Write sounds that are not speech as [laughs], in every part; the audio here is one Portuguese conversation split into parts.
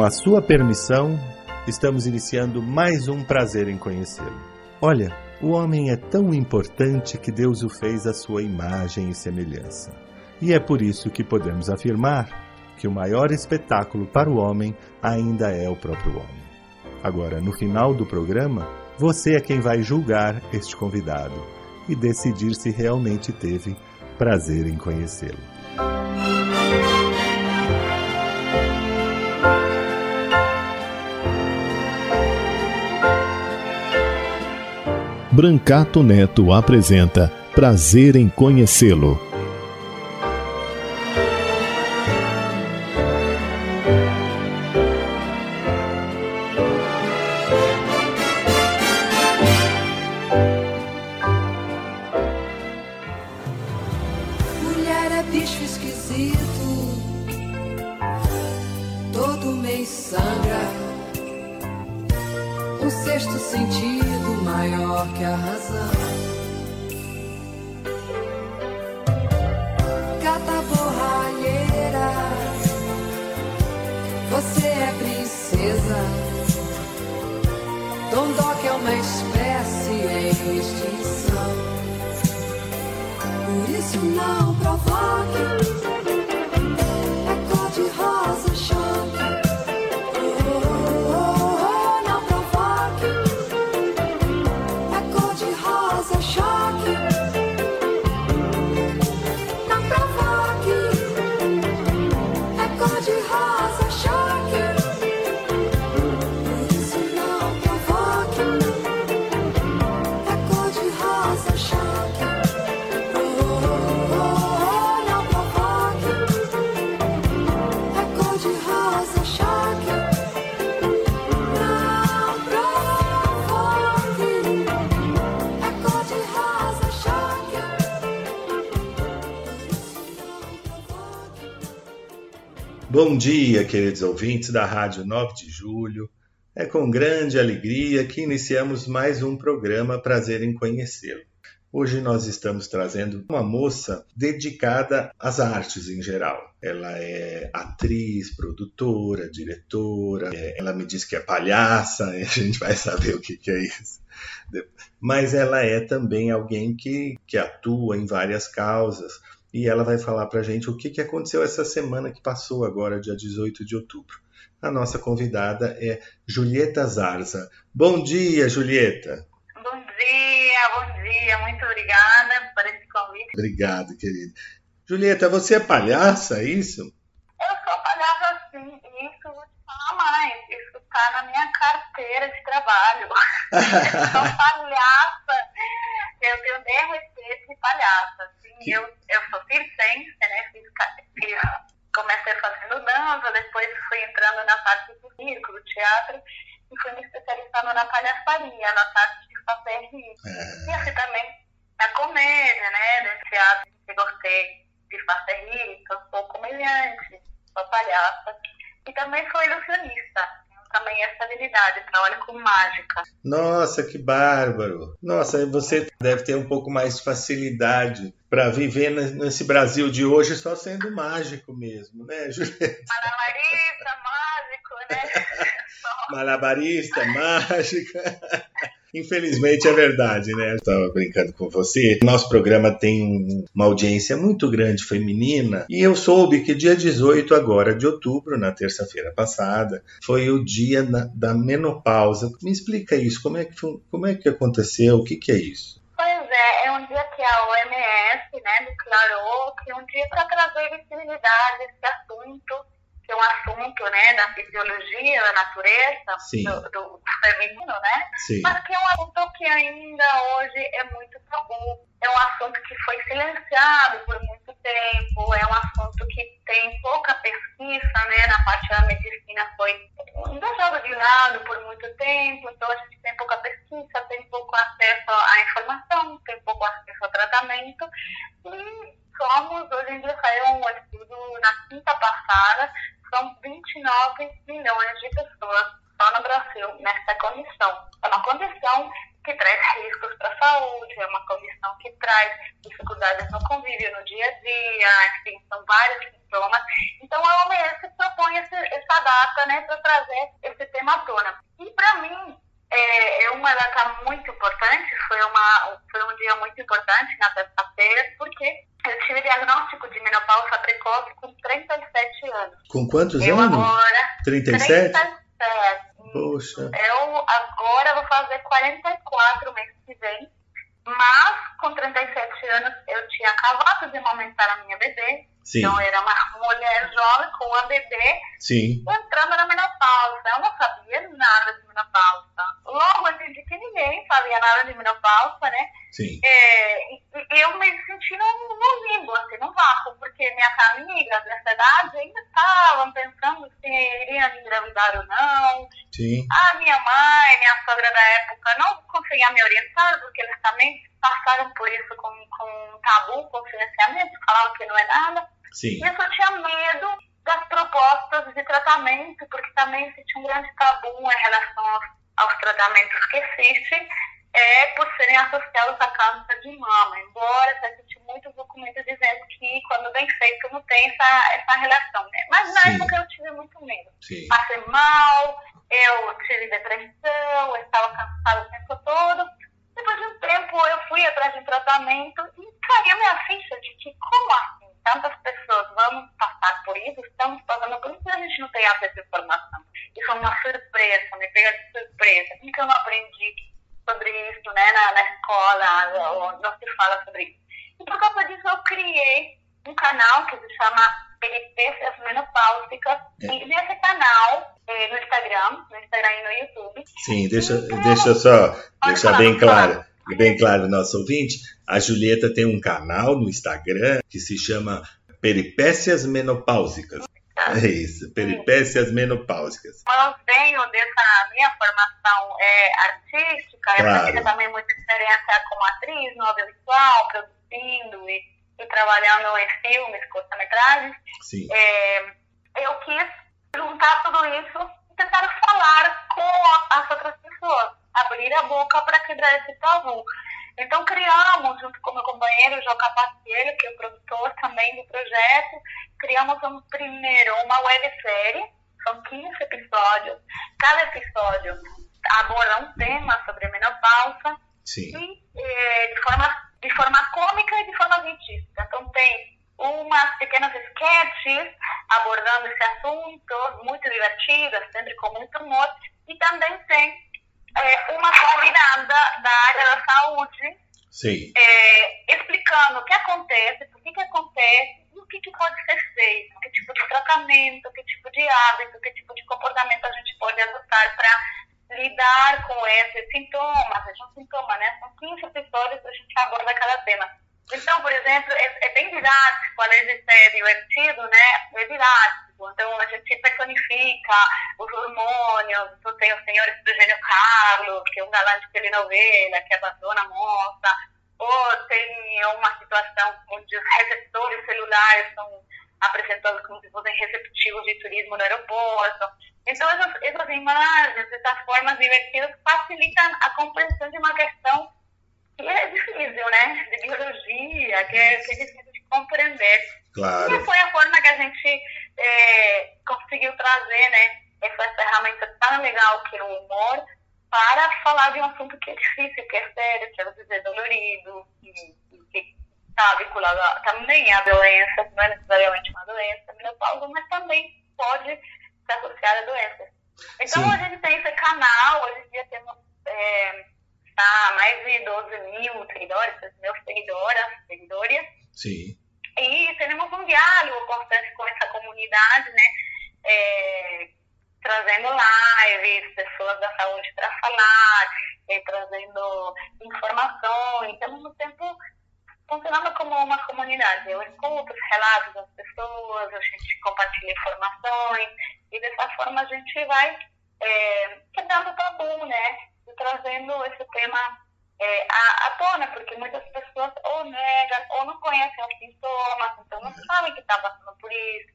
Com a sua permissão, estamos iniciando mais um prazer em conhecê-lo. Olha, o homem é tão importante que Deus o fez à sua imagem e semelhança. E é por isso que podemos afirmar que o maior espetáculo para o homem ainda é o próprio homem. Agora, no final do programa, você é quem vai julgar este convidado e decidir se realmente teve prazer em conhecê-lo. Brancato Neto apresenta Prazer em Conhecê-lo. Bom dia, queridos ouvintes da Rádio 9 de Julho. É com grande alegria que iniciamos mais um programa Prazer em Conhecê-lo. Hoje nós estamos trazendo uma moça dedicada às artes em geral. Ela é atriz, produtora, diretora. é, Ela me diz que é palhaça, [laughs] a gente vai saber o que, que é isso. Mas ela é também alguém que, que atua em várias causas e ela vai falar para a gente o que, que aconteceu essa semana que passou agora, dia 18 de outubro. A nossa convidada é Julieta Zarza. Bom dia, Julieta. Bom dia, bom dia. Muito obrigada por esse convite. Obrigado, querida. Julieta, você é palhaça, é isso? Eu sou palhaça sim, e isso eu vou te falar mais. Isso está na minha carteira de trabalho. [laughs] eu sou palhaça. Eu tenho DRT de palhaça. Eu, eu sou circense, né? Fiz, comecei fazendo dança, depois fui entrando na parte do circo, do teatro, e fui me especializando na palhaçaria, na parte de fazer rir. E assim também na comédia, né? No teatro, que gostei de fazer rir, sou comediante, sou palhaça. E também sou ilusionista. Também essa habilidade, trabalho com mágica. Nossa, que bárbaro. Nossa, você deve ter um pouco mais de facilidade para viver ne- nesse Brasil de hoje só sendo mágico mesmo, né, [laughs] Julieta? Malabarista, mágico, né? [laughs] Malabarista, mágica. Infelizmente é verdade, né? Estava brincando com você. Nosso programa tem um- uma audiência muito grande feminina e eu soube que dia 18 agora de outubro, na terça-feira passada, foi o dia na- da menopausa. Me explica isso, como é que, como é que aconteceu, o que, que é isso? Pois é, é um dia que a OMS né, declarou que um dia para trazer visibilidade a esse assunto, que é um assunto né, da fisiologia, da natureza, do, do feminino, né? Sim. Mas que é um assunto que ainda hoje é muito tabu. É um assunto que foi silenciado por muito tempo, é um assunto que tem pouca pesquisa, né? Na parte da medicina foi deixado de lado por muito tempo, então a gente tem pouca pesquisa, tem pouco acesso à informação, tem pouco acesso ao tratamento. E somos, hoje em dia saiu um estudo na quinta passada, são 29 milhões de pessoas só no Brasil nessa condição. É uma condição que traz riscos para a saúde, é uma condição que traz dificuldades no convívio no dia a dia, enfim, são vários sintomas. Então a OMS propõe esse, essa data né, para trazer esse tema à tona. E para mim, é, é, uma data muito importante, foi, uma, foi um dia muito importante na terça-feira, porque eu tive diagnóstico de menopausa precoce com 37 anos. Com quantos eu anos? agora. 37? 37. Poxa. Eu agora vou fazer 44 mês que vem. Mas com 37 anos eu tinha acabado de amamentar a minha bebê. Sim. Então era uma mulher jovem com uma bebê Sim. entrando na menopausa. Eu não sabia nada de menopausa. Logo eu entendi que ninguém sabia nada de menopausa, né? Sim. É, eu me senti num, num limbo, assim, num vácuo, porque minhas amigas dessa idade ainda estavam pensando se iriam engravidar ou não. Sim. A minha mãe, minha sogra da época, não conseguia me orientar, porque eles também passaram por isso com, com um tabu, com financiamento, falavam que não é nada. Sim. E eu só tinha medo das propostas de tratamento, porque também existe um grande tabu em relação aos, aos tratamentos que existem, é, por serem associados a câncer de mama. Embora já existe muitos documentos dizendo que, quando bem feito, não tem essa, essa relação. Né? Mas na Sim. época eu tive muito medo. Sim. Passei mal, eu tive depressão, eu estava cansada o tempo todo. Depois de um tempo, eu fui atrás de tratamento e caiu minha ficha de que, como assim? Tantas pessoas vão passar por isso, estamos passando por isso e a gente não tem acesso à informação. Isso é uma surpresa, me pega de surpresa. Que eu aprendi sobre isso né, na, na escola, não se fala sobre isso? E por causa disso, eu criei um canal que se chama Peripécias Menopáusicas. E nesse canal, eh, no Instagram, no Instagram e no YouTube, Sim, deixa, deixa eu só deixar bem claro, bem claro nosso ouvinte. A Julieta tem um canal no Instagram que se chama Peripécias Menopáusicas. É isso, Peripécias Menopáusicas. como eu venho dessa minha formação é, artística, Claro. eu tive também muita experiência como atriz no audiovisual, produzindo e, e trabalhando em filmes, curta-metragens, Sim, é, eu quis juntar tudo isso tentar falar com as outras pessoas, abrir a boca para quebrar esse tabu. Então criamos, junto com meu companheiro João Capaciello, que é o produtor também do projeto, criamos um, primeiro uma websérie, são 15 episódios. Cada episódio aborda um tema sobre menopausa sim, e eh, de, forma, de forma cômica e de forma científica. Então tem umas pequenas sketches abordando esse assunto, muito divertidas, sempre com muito humor, e também tem eh, uma convidada da área da saúde é, explicando o que acontece, por que, que acontece e o que, que pode ser feito, que tipo de tratamento, que tipo de hábito, que tipo de comportamento a gente pode adotar para lidar com esses sintomas. É um sintoma, né? São 15 episódios a gente aborda cada tema. Então, por exemplo, é, é bem didático, além de ser divertido, né? É didático. Então, a gente personifica os hormônios. Então, tem o senhor Eugênio Carlos, que é um galã de telenovela, que abandona a moça. Ou tem uma situação onde os receptores celulares são apresentados como se fossem receptivos de turismo no aeroporto. Então, essas, essas imagens, essas formas divertidas facilitam a compreensão de uma questão que é difícil, né? De biologia, que é, que é difícil de compreender. E claro, foi a forma que a gente é, conseguiu trazer, né? Essa ferramenta tão legal que é o humor para falar de um assunto que é difícil, que é sério, que às vezes é dolorido, que, que está vinculado a, também à doença, não é necessariamente uma doença, menopausa, mas também pode ser associada a doenças. Então, Sim. a gente tem esse canal, hoje em dia temos é, tá, mais de 12 mil seguidores, meus seguidoras, seguidores, sim, e temos um diálogo constante com essa comunidade, né? É, trazendo lives, pessoas da saúde para falar, é, trazendo informações, ao mesmo tempo funcionando como uma comunidade. Eu escuto os relatos das pessoas, a gente compartilha informações e dessa forma a gente vai é, quebrando o tabu, né? E trazendo esse tema é, à, à tona, porque muitas pessoas ou negam ou não conhecem os sintomas, então não sabem que está passando por isso.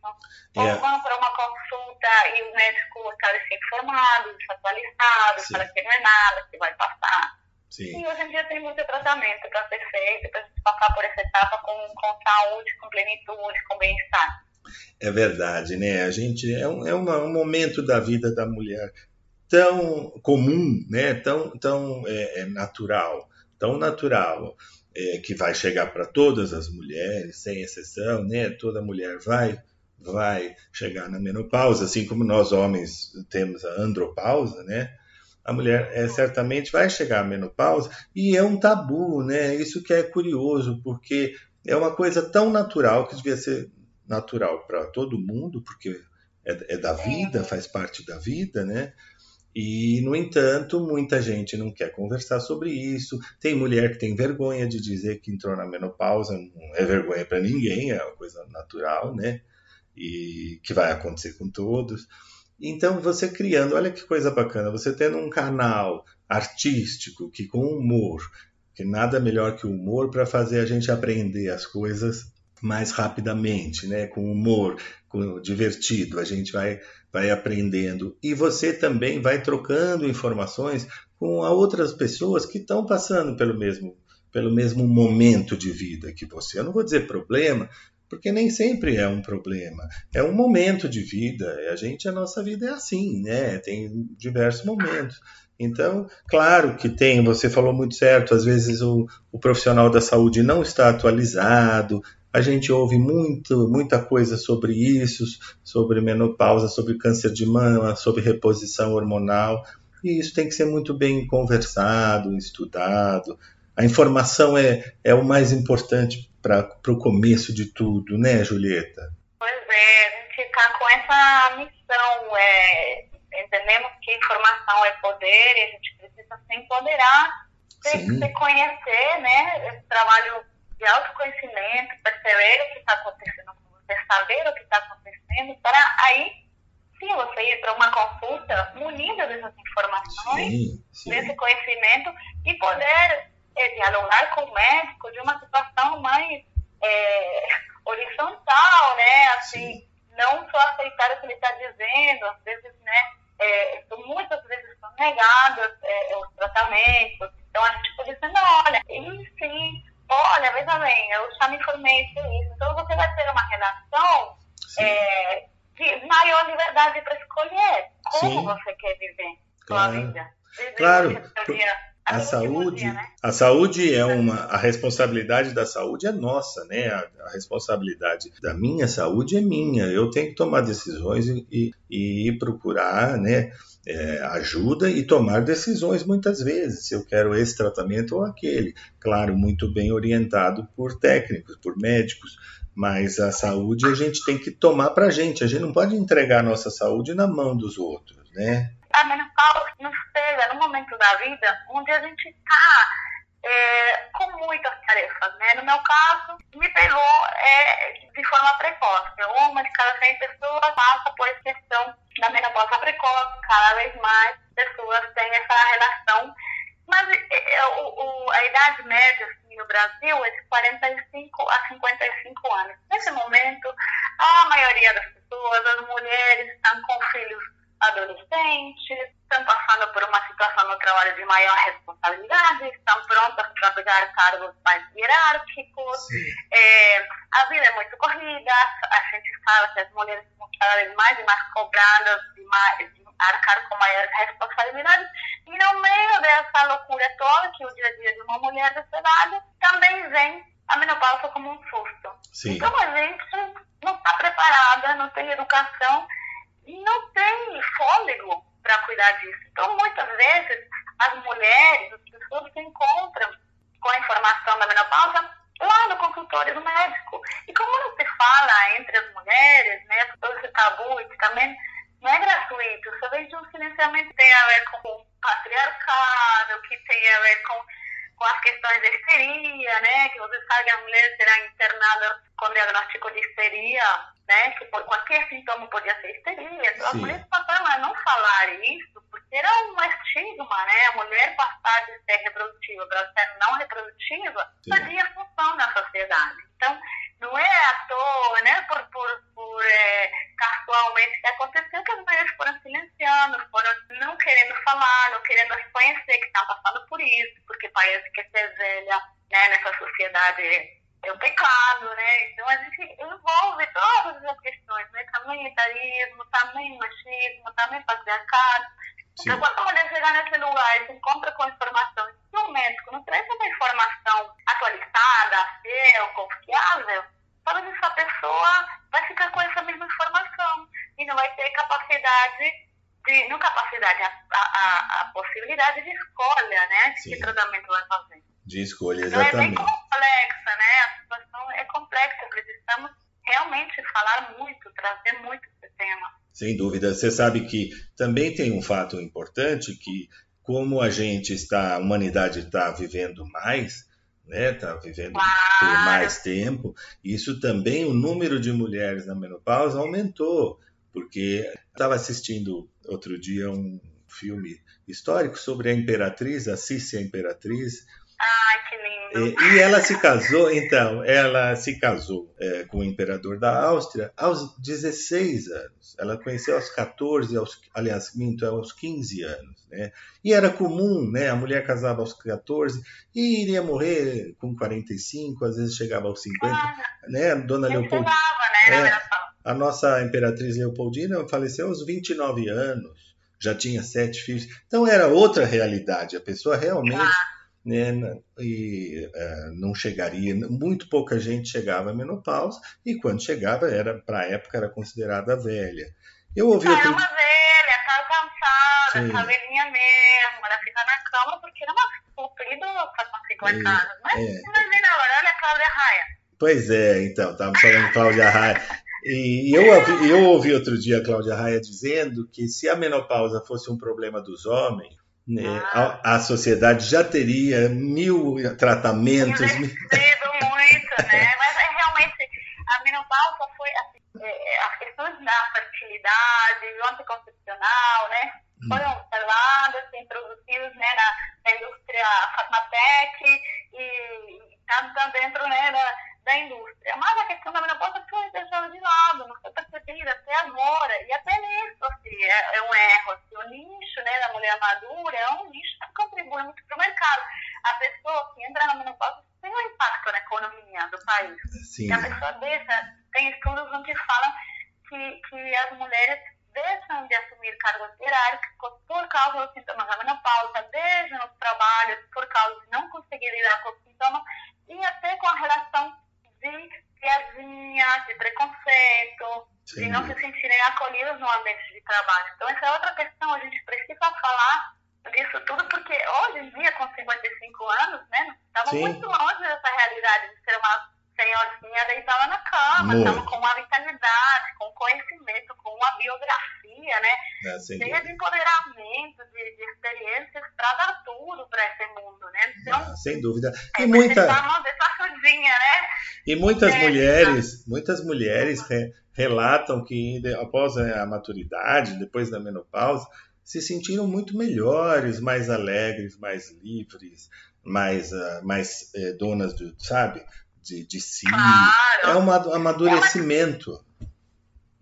Ou É. vão para uma consulta e o médico está desinformado, desatualizado, Sim. fala que não é nada, que vai passar. Sim. E hoje em dia tem muito tratamento para ser feito, para passar por essa etapa com, com saúde, com plenitude, com bem-estar. É verdade, né? A gente é um, é um momento da vida da mulher tão comum, né? Tão, tão é, é natural, tão natural é, que vai chegar para todas as mulheres, sem exceção, né? Toda mulher vai vai chegar na menopausa, assim como nós homens temos a andropausa, né? A mulher é, certamente vai chegar à menopausa e é um tabu, né? Isso que é curioso, porque é uma coisa tão natural que devia ser natural para todo mundo, porque é, é da vida, faz parte da vida, né? E, no entanto, muita gente não quer conversar sobre isso. Tem mulher que tem vergonha de dizer que entrou na menopausa, não é vergonha para ninguém, é uma coisa natural, né? E que vai acontecer com todos. Então, você criando, olha que coisa bacana, você tendo um canal artístico que com humor, que nada melhor que o humor para fazer a gente aprender as coisas mais rapidamente, né? Com humor, com divertido, a gente vai vai aprendendo e você também vai trocando informações com outras pessoas que estão passando pelo mesmo pelo mesmo momento de vida que você. Eu não vou dizer problema, porque nem sempre é um problema. É um momento de vida. A gente, a nossa vida é assim, né? Tem diversos momentos. Então, claro que tem, você falou muito certo, às vezes o, o profissional da saúde não está atualizado, a gente ouve muito, muita coisa sobre isso, sobre menopausa, sobre câncer de mama, sobre reposição hormonal, e isso tem que ser muito bem conversado, estudado. A informação é, é o mais importante para o começo de tudo, né, Julieta? Pois é, a gente está com essa missão, é, entendemos que informação é poder e a gente precisa se empoderar, se, se conhecer, né, esse trabalho de autoconhecimento, perceber o que está acontecendo com você, saber o que está acontecendo, para aí sim você ir para uma consulta munida dessas informações, Sim, sim. desse conhecimento e poder é, dialogar com o médico de uma situação mais é, horizontal, né? Assim, não só aceitar o que ele está dizendo, às vezes, né? É, muitas vezes são negados os tratamentos. Então a gente pode dizer, não, olha, e sim, olha, veja bem, eu já me informei sobre isso. Então você vai ter uma relação Sim. é, de maior liberdade para escolher como Sim. você quer viver Claro. sua vida. Viver Claro. A último saúde, dia, né? a saúde é uma, a responsabilidade da saúde é nossa, né? A, a responsabilidade da minha saúde é minha. Eu tenho que tomar decisões e, e, e procurar, né? É, ajuda e tomar decisões muitas vezes, se eu quero esse tratamento ou aquele. Claro, muito bem orientado por técnicos, por médicos, mas a saúde a gente tem que tomar para a gente. A gente não pode entregar a nossa saúde na mão dos outros, né? a menopausa nos pega no momento da vida onde a gente está é, com muitas tarefas, né? No meu caso, me pegou é, de forma precoce. Uma de cada 100 pessoas passa por essa questão da menopausa precoce. Cada vez mais pessoas têm essa relação. Mas é, o, o, a idade média assim, no Brasil é de 45 a 55 anos. Nesse momento, a maioria das pessoas, as mulheres, estão com filhos adolescentes, estão passando por uma situação no trabalho de maior responsabilidade, estão prontas para pegar cargos mais hierárquicos. É, a vida é muito corrida, a gente sabe que as mulheres são cada vez mais e mais cobradas de, mais, de arcar com maiores responsabilidades. E no meio dessa loucura toda, que o dia a dia de uma mulher dessa idade, também vem a menopausa como um susto. Sim. Então a gente não está preparada, não tem educação não tem fôlego para cuidar disso. Então, muitas vezes, as mulheres, as pessoas se encontram com a informação da menopausa lá no consultório do médico. E como não se fala entre as mulheres, né, todo esse tabu que também não é gratuito, só vem de um silenciamento que tem a ver com o patriarcado, que tem a ver com com as questões de histeria, né? Que você sabe que as mulheres serão internadas com diagnóstico de histeria, né? Que qualquer sintoma podia ser histeria. Então, Sim. mulheres passaram a não falar isso, porque era um estigma, né? A mulher passar de ser reprodutiva para ser não reprodutiva Sim. fazia função na sociedade. Então, não é à toa, né? Por, por, por é, casualmente que aconteceu que as mulheres foram silenciando, foram não querendo falar, não querendo reconhecer que estão passando por isso, porque verdade, é o pecado, né? Então a gente envolve todas as questões, né? Também etarismo, também machismo, também patriarcado. Sim. Então, quando a mulher chegar nesse lugar e se encontra com informação, se o médico não traz uma informação atualizada, fiel, confiável, talvez essa pessoa vai ficar com essa mesma informação e não vai ter capacidade de, não capacidade, a, a, a possibilidade de escolha, né? De Sim. que tratamento vai fazer. De escolha, Então é bem exatamente. complexa, né? A situação é complexa, precisamos realmente falar muito, trazer muito esse tema. Sem dúvida. Você sabe que também tem um fato importante que, como a gente está, a humanidade está vivendo mais, né? Está vivendo por mais tempo, isso também, o número de mulheres na menopausa aumentou, porque estava assistindo outro dia um filme histórico sobre a imperatriz, a Cícia Imperatriz, Ai, que lindo. e, e ela se casou, então, ela se casou é, com o imperador da Áustria aos 16 anos. Ela conheceu aos 14, aos, aliás, minto, aos 15 anos. Né? E era comum, né? A mulher casava aos 14 e iria morrer com 45, às vezes chegava aos 50. Ah, Né? Dona Leopoldina, né? É. a nossa imperatriz Leopoldina faleceu aos 29 anos, já tinha sete filhos. Então era outra realidade. A pessoa realmente né, e, eh, não chegaria, muito pouca gente chegava à menopausa e quando chegava era para a época era considerada velha. Eu ouvi Ah, é uma velha, tá cansada, Sim. tá velhinha mesmo, ela fica na cama porque era uma super idosa com 50 anos. Mas é, imagina agora, olha a Cláudia Raia. Pois é, então, estávamos falando de Cláudia Raia. E eu ouvi, eu ouvi outro dia a Cláudia Raia dizendo que se a menopausa fosse um problema dos homens, né, a, a sociedade já teria mil tratamentos. mil- Investido muito, né? [laughs] Mas é realmente, a menopausa foi assim, é, as questões da fertilidade, o anticoncepcional, né? Foram observadas, introduzidos né, na, na indústria farmatec e está tá dentro né, da, da indústria. Mas a questão da menopausa foi deixada de lado, não foi percebida até agora. E até nisso, assim, é, é um erro. Assim, o nicho né, da mulher madura é um nicho que contribui muito para o mercado. A pessoa que entra na menopausa tem um impacto na economia do país. Sim, E a pessoa deixa, tem estudos onde falam que, que as mulheres deixam de assumir cargos hierárquicos por causa dos sintomas da menopausa, deixam os trabalhos por causa de não conseguir lidar com os sintomas e até com a relação de piadinha, de preconceito, de sem não se sentirem acolhidas no ambiente de trabalho. Então, essa é outra questão, a gente precisa falar disso tudo, porque hoje em dia, com 55 anos, né, estamos Sim. muito longe dessa realidade de ser uma senhorzinha deitada na cama, estamos com uma vitalidade, com conhecimento, com uma biografia, né, né, sem cheia de empoderamento, de, de experiências para dar tudo para esse mundo, né. Então, Ah, sem dúvida. é, E muita, dessa ajudinha, né. E muitas É, mulheres, muitas mulheres re- relatam que após a maturidade, depois da menopausa, se sentiram muito melhores, mais alegres, mais livres, mais, ah, mais eh, donas do, sabe, de, de si. Claro. É um adu- amadurecimento.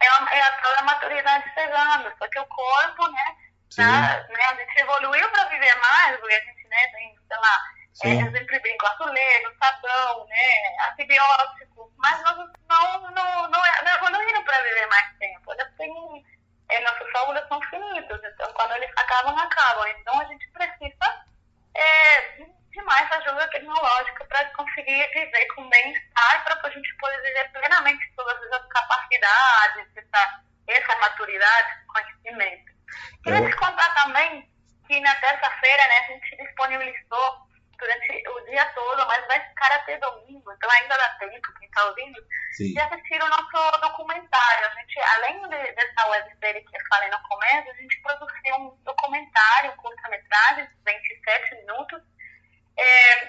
É, uma, é a toda a maturidade chegando, só que o corpo, né, tá, né, a gente evoluiu para viver mais, porque a gente, né, tem, sei lá, é, eu sempre brinco, azulejo, sabão, né, antibiótico, mas nós não, não, não, é- não evoluíram para viver mais tempo, eles têm, é, nossos óvulos são finitos, então quando eles acabam, acabam, então a gente precisa é, de mais ajuda tecnológica para conseguir viver com bem-estar, para a gente poder viver plenamente todas as capacidades, essa, essa maturidade, conhecimento. Queria Eu- te contar também que na terça-feira né, a gente disponibilizou durante o dia todo, mas vai ficar até domingo, então ainda dá tempo, quem está ouvindo, sim. de assistir o nosso documentário. A gente, além de, dessa websérie que eu falei no começo, a gente produziu um documentário, um curta-metragem, de 27 minutos, é,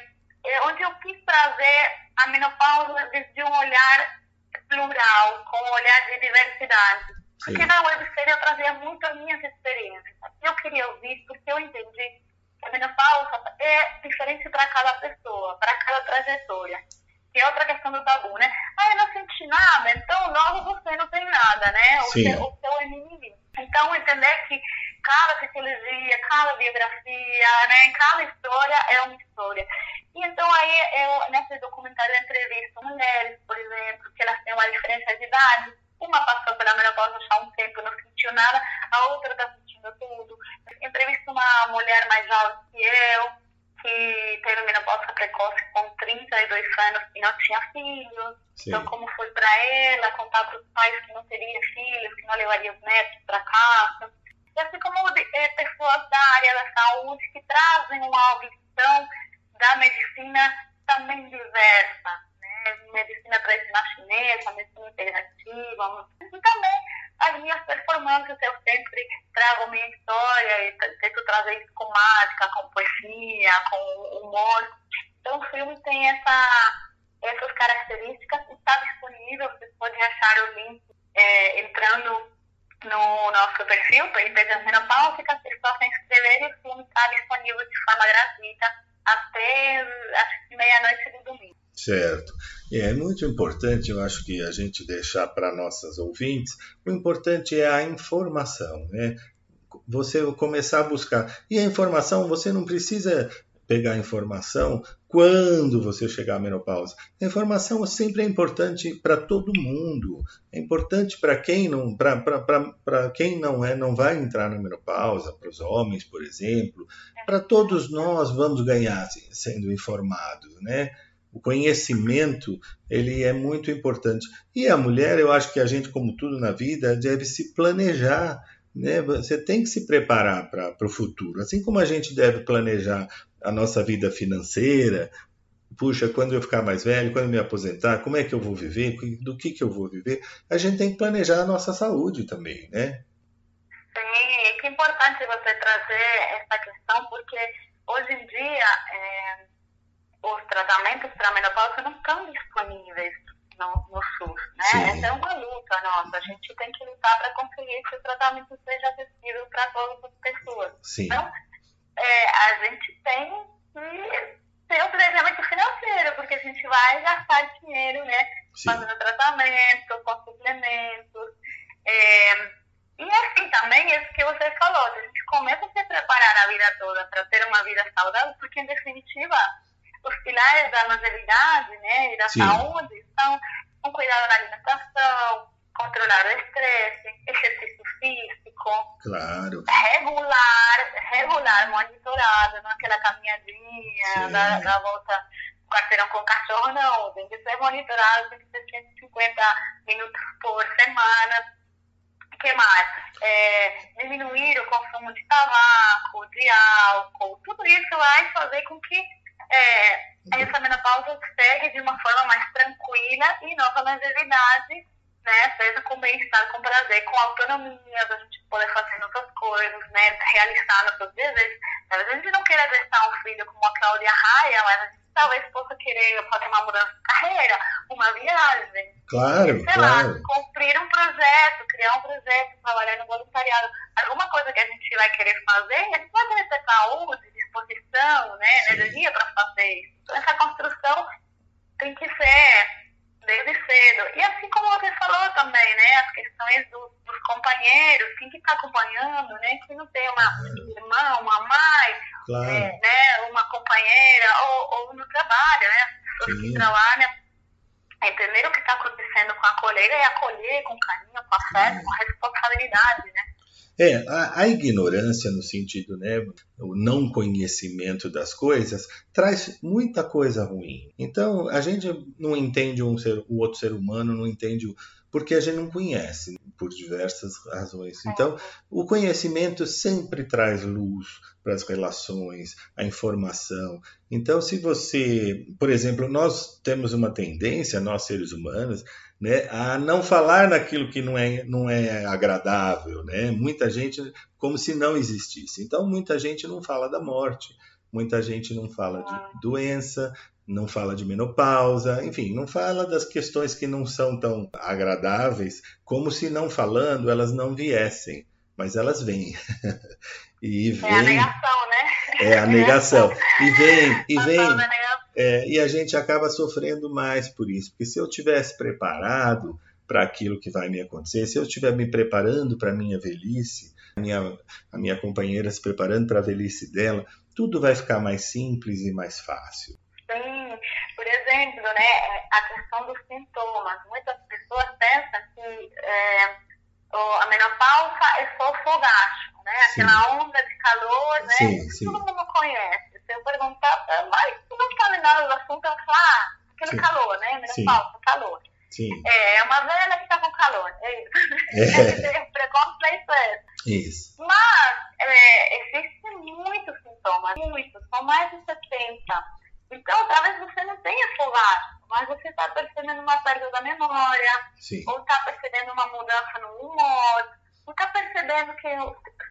é, onde eu quis trazer a menopausa desde um olhar plural, com um olhar de diversidade. Porque Sim. na websérie eu trazia muito as minhas experiências. Eu queria ouvir, porque eu entendi que a menopausa é diferente para cada pessoa, para cada trajetória. Que é outra questão do tabu, né? Ah, eu não senti nada, então logo você não tem nada, né? O Sim. seu, o seu é mimimi. Então, entender que cada psicologia, cada biografia, né? Cada história é uma história. E então aí, eu, nesse documentário, documentário entrevista mulheres, por exemplo, que elas têm uma diferença de idade. Uma passou pela menopausa já há um tempo não sentiu nada, a outra está sentindo tudo. Entrevista uma mulher mais jovem que eu, que teve menopausa precoce com 32 anos e não tinha filhos. Sim. Então, como foi para ela contar para os pais que não teria filhos, que não levaria os netos para casa. E assim como eh, pessoas da área da saúde que trazem uma visão da medicina também diversa. Né? Medicina tradicional chinesa, medicina integrativa. E também as minhas performances, eu sempre trago minha história e tento trazer isso com mágica, com poesia, com humor. Então, o filme tem essa, essas características. Está disponível, vocês podem achar o link é, entrando no nosso perfil, Peripécias Menopáusicas. Vocês se inscrever e o filme está disponível de forma gratuita até que meia-noite do domingo. Certo. É muito importante, eu acho que a gente deixar para nossas ouvintes, o importante é a informação, né? Você começar a buscar. E a informação, você não precisa pegar informação quando você chegar à menopausa. A informação sempre é importante para todo mundo. É importante para quem não, para quem não é, não vai entrar na menopausa, para os homens, por exemplo. Para todos nós vamos ganhar sendo informados, né? o conhecimento ele é muito importante. E a mulher, eu acho que a gente, como tudo na vida, deve se planejar. Né? Você tem que se preparar para o futuro. Assim como a gente deve planejar a nossa vida financeira, puxa, quando eu ficar mais velho, quando eu me aposentar, como é que eu vou viver, do que, que eu vou viver, a gente tem que planejar a nossa saúde também, né? Sim, que importante você trazer essa questão, porque hoje em dia é, os tratamentos para a menopausa não estão disponíveis no, no SUS, né? Sim. Essa é uma luta nossa, a gente tem que lutar para conseguir que o tratamento seja acessível para todas as pessoas. Sim. Então, é, a gente tem que ter um planejamento financeiro, porque a gente vai gastar dinheiro, né? Sim. Fazendo tratamento, com suplementos. É, e assim também, isso que você falou, a gente começa a se preparar a vida toda para ter uma vida saudável, porque em definitiva, os pilares da longevidade né, e da Sim. saúde são um cuidado da alimentação, controlar o estresse, exercício físico, Claro. regular, regular, monitorado, não aquela caminhadinha, da, da volta do quarteirão com cachorro, não. Tem que ser monitorado, tem que ser 150 minutos por semana. O que mais? É, diminuir o consumo de tabaco, de álcool, tudo isso vai fazer com que é, essa menopausa segue de uma forma mais tranquila e nossa longevidade né, seja com bem-estar, com prazer, com autonomia, da gente poder fazer nossas coisas, né, realizar nossos desejos. Talvez a gente não queira gestar um filho como a Cláudia Raia, mas a gente talvez possa querer fazer uma mudança de carreira, uma viagem, Claro, sei claro. lá, cumprir um projeto, criar um projeto, trabalhar no voluntariado, alguma coisa que a gente vai querer fazer, a gente vai querer ter saúde, disposição, né, energia para fazer isso. Então, essa construção tem que ser desde cedo. E assim como você falou também, né, as questões do- dos companheiros, quem que está acompanhando, né, quem não tem uma irmã, uma mãe, Claro. é, né, uma companheira, ou, ou no trabalho, né, as pessoas Sim. que trabalham, entender o que está acontecendo com a colega e acolher com carinho, com afeto, com responsabilidade, né. É, a, a ignorância no sentido, né, o não conhecimento das coisas traz muita coisa ruim. Então a gente não entende um ser, o outro ser humano, não entende o, porque a gente não conhece por diversas razões. Então o conhecimento sempre traz luz para as relações, a informação. Então se você, por exemplo, nós temos uma tendência, nós seres humanos, né, a não falar naquilo que não é, não é agradável, né? Muita gente como se não existisse. Então muita gente não fala da morte, muita gente não fala de doença, não fala de menopausa, enfim, não fala das questões que não são tão agradáveis, como se não falando elas não viessem, mas elas vêm. [laughs] e É a vem, negação, né? é a negação. [laughs] E vem, e vem. É, e a gente acaba sofrendo mais por isso, porque se eu tivesse preparado para aquilo que vai me acontecer, se eu estiver me preparando para a minha velhice, a minha, a minha companheira se preparando para a velhice dela, tudo vai ficar mais simples e mais fácil. Sim, por exemplo, né, a questão dos sintomas. Muitas pessoas pensam que é, a menopausa é só fogacho, né? Aquela onda de calor, né? Sim, sim. Todo mundo conhece. Se eu perguntar, mas tu não sabe nada do assunto, eu falo, ah, aquele Sim. calor, né? Menopausa, calor. Sim, É, é uma velha que tá com calor. É isso. É. [laughs] o preconceito é isso. Mas é, existem muitos sintomas, muitos, são mais de 70. Então, talvez você não tenha fogacho, mas você está percebendo uma perda da memória, Sim, ou está percebendo uma mudança no humor, ou está percebendo que o,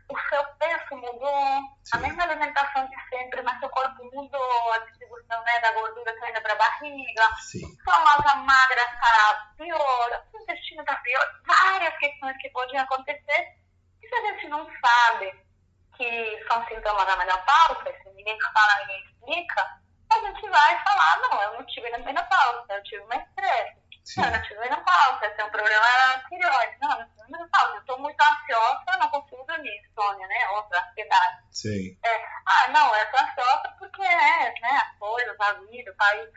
o seu peso mudou, Sim. a mesma alimentação de sempre, mas seu corpo mudou, a distribuição né, da gordura está indo para a barriga, sim, sua massa magra está pior, o intestino está pior, várias questões que podem acontecer. E se a gente não sabe que são sintomas da menopausa, se ninguém fala, ninguém explica, a gente vai falar, não, eu não tive menopausa, eu tive uma estresse. Sim, Não, eu não tive menopausa, eu tenho um problema na tireoide. Não, eu não tive menopausa, eu estou muito ansiosa, não consigo dormir, insônia, né? Outra ansiedade. sim, Ah, não, eu tô ansiosa porque é, né, as coisas, a vida, o país.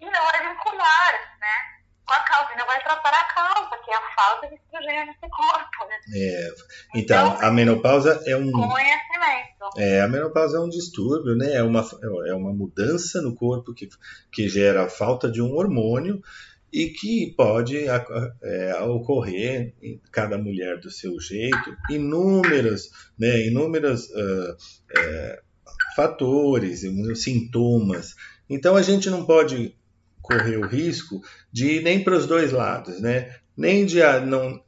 E não é vincular, né? Com a causa, não vai tratar a causa, que é a falta de estrogênio nesse corpo, né? É, então, a menopausa é um, Conhecimento. é, a menopausa é um distúrbio, né? É uma, é uma mudança no corpo que, que gera a falta de um hormônio e que pode é, ocorrer cada mulher do seu jeito, inúmeras, né, inúmeras uh, é, fatores, sintomas. Então a gente não pode correr o risco de ir nem para os dois lados, né? Nem de não,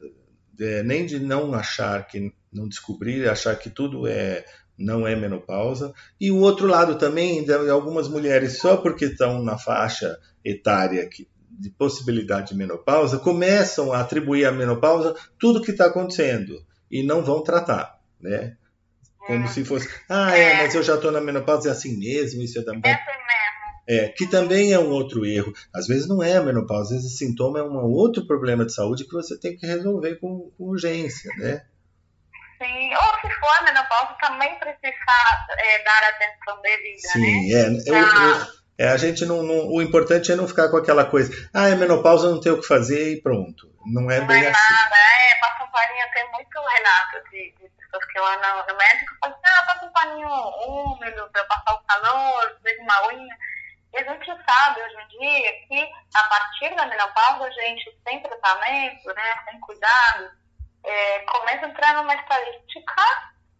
é, nem de não achar que não descobrir, achar que tudo é não é menopausa, e o outro lado também algumas mulheres só porque estão na faixa etária que, de possibilidade de menopausa começam a atribuir à menopausa tudo que está acontecendo e não vão tratar, né? Como se fosse, ah, é, mas eu já estou na menopausa, é assim mesmo, isso é da É assim mesmo. é, que também é um outro erro. Às vezes não é a menopausa, às vezes o sintoma é um outro problema de saúde que você tem que resolver com, com urgência, né? Sim, ou se for a menopausa, também precisa é, dar atenção devida, né? Sim, é. eu- eu- é, a gente não, não- O importante é não ficar com aquela coisa, ah, é menopausa, não tem o que fazer e pronto. Não é Não bem é assim. nada, é, passa um paninho, tem muito relato de, de pessoas que lá no, no médico falam assim, ah, passa um paninho úmido pra passar o calor, pega uma unha. E a gente sabe hoje em dia que a partir da menopausa, a gente sem tratamento, né, sem cuidado, é, começa a entrar numa estadística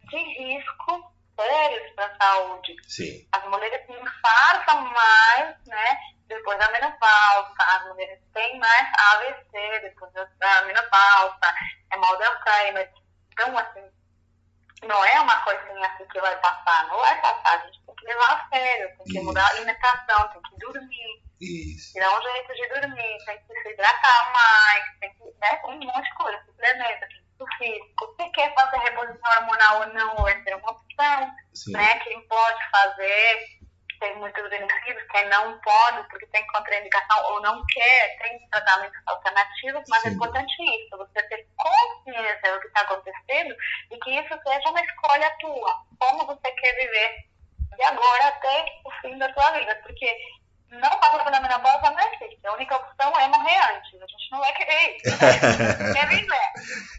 de risco sérios para a saúde Sim, as mulheres infartam mais, né? Depois da menopausa, as mulheres têm mais AVC depois da- menopausa, é mal de Alzheimer. Então, assim, não é uma coisinha assim que vai passar, não vai passar. A gente tem que levar a sério, tem que Isso. mudar a alimentação, tem que dormir, isso. tirar um jeito de dormir, tem que se hidratar mais, tem que, né? Tem um monte de coisa, suplemento, exercício físico. Se quer fazer reposição hormonal ou não, vai ser uma opção Sim, né? Quem pode fazer, tem muitos benefícios, quem não pode, porque tem contraindicação ou não quer, tem tratamentos alternativos, mas é Sim. importante isso, você ter consciência do que está acontecendo e que isso seja uma escolha tua, como você quer viver de agora até o fim da sua vida, porque não passar pela menopausa não existe, a única opção é morrer antes, a gente não vai querer isso, [laughs] viver.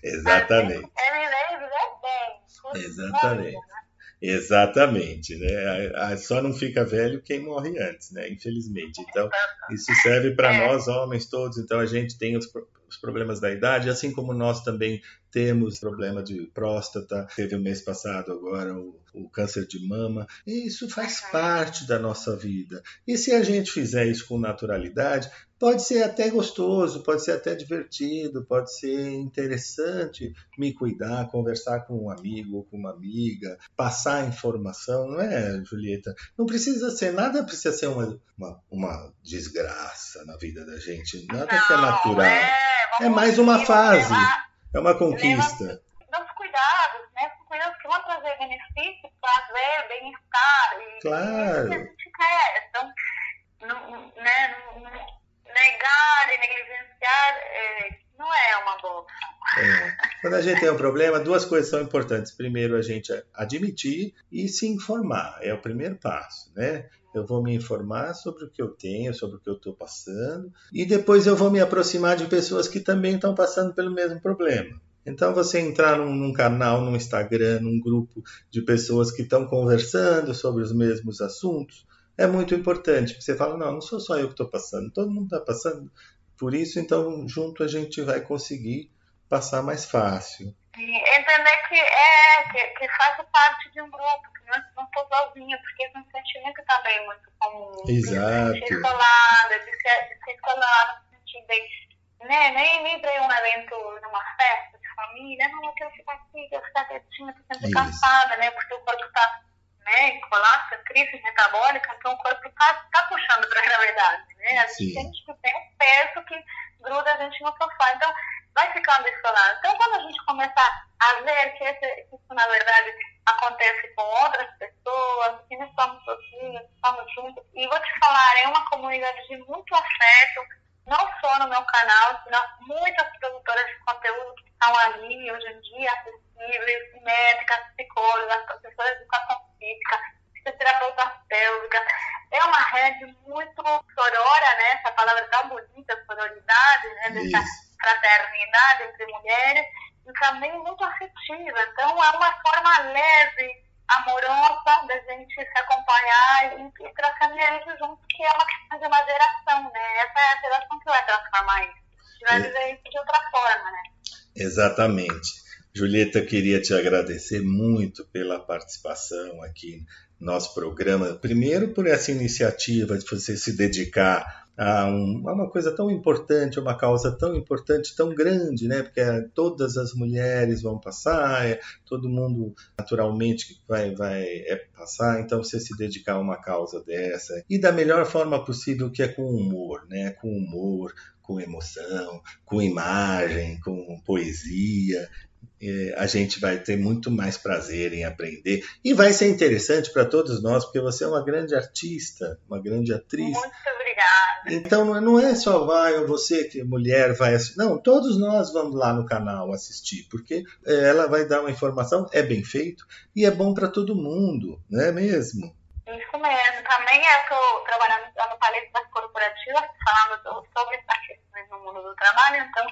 Exatamente. É e viver bem. Exatamente. saúde, né? Exatamente, né? A- a- Só não fica velho quem morre antes, né? Infelizmente. Então, isso serve para É. nós homens todos. Então, a gente tem os, os problemas da idade, assim como nós também temos problema de próstata. Teve o mês passado agora o, o câncer de mama. E isso faz parte da nossa vida. E se a gente fizer isso com naturalidade, pode ser até gostoso, pode ser até divertido, pode ser interessante me cuidar, conversar com um amigo ou com uma amiga, passar informação, não é, Julieta? Não precisa ser, nada precisa ser uma, uma, uma desgraça na vida da gente, nada que é Não, natural. É, É mais uma fase. levar É uma conquista. Dos cuidados, né? Os cuidados que vão trazer benefício, prazer, bem-estar. E Claro. isso que a gente quer. Então, não, né, não- negar e negligenciar é, não é uma boa opção. É. Quando a gente tem um problema, duas coisas são importantes. Primeiro, a gente admitir e se informar. É o primeiro passo, né? Eu vou me informar sobre o que eu tenho, sobre o que eu estou passando, e depois eu vou me aproximar de pessoas que também estão passando pelo mesmo problema. Então, você entrar num, num, canal, num Instagram, num grupo de pessoas que estão conversando sobre os mesmos assuntos, é muito importante. Você fala, não, não sou só eu que estou passando, todo mundo está passando por isso, então, junto a gente vai conseguir passar mais fácil. Entender que, é, que, que faz parte de um grupo, que não estou sozinha, porque esse é um sentimento também muito comum. Exato. De ser isolada, de ser, de no sentido de, né, nem, nem para um evento, numa festa de família, não, eu quero ficar aqui, eu quero ficar quietinha, estou sempre cansada, né, porque o corpo está né, em colapso, crise metabólica, então o corpo está tá puxando para a gravidade, né, a gente que tem um peso que gruda a gente no sofá, então vai ficando isolado. Então, quando a gente começar a ver que, esse, que isso, na verdade, acontece com outras pessoas, que não estamos sozinhos, estamos juntos, e vou te falar, é uma comunidade de muito afeto, não só no meu canal, senão muitas produtoras de conteúdo que estão ali hoje em dia, médicas, psicólogas, professoras de educação física, fisioterapeutas pélvicas. É uma rede muito sorora, né? Essa palavra tão bonita, sororidade, né? Dessa fraternidade entre mulheres e também muito afetiva. Então, é uma forma leve, amorosa da gente se acompanhar e, e trazer isso junto, que é uma questão de uma geração, né? Essa é a geração que vai transformar isso. A gente vai é. viver isso de outra forma, né? Exatamente. Julieta, queria te agradecer muito pela participação aqui no nosso programa. Primeiro, por essa iniciativa de você se dedicar a, um, a, uma coisa tão importante, uma causa tão importante, tão grande, né? Porque todas as mulheres vão passar, é, todo mundo naturalmente vai, vai é, passar, então você se dedicar a uma causa dessa e da melhor forma possível, que é com humor, né? Com humor, com emoção, com imagem, com poesia a gente vai ter muito mais prazer em aprender e vai ser interessante para todos nós, porque você é uma grande artista, uma grande atriz. Muito obrigada. Então não é só vai você que mulher vai assistir, não, todos nós vamos lá no canal assistir, porque é, ela vai dar uma informação, é bem feito e é bom para todo mundo, não é mesmo? Isso mesmo. Também eu estou trabalhando no palestras corporativas, falando sobre essa questão no mundo do trabalho. Então,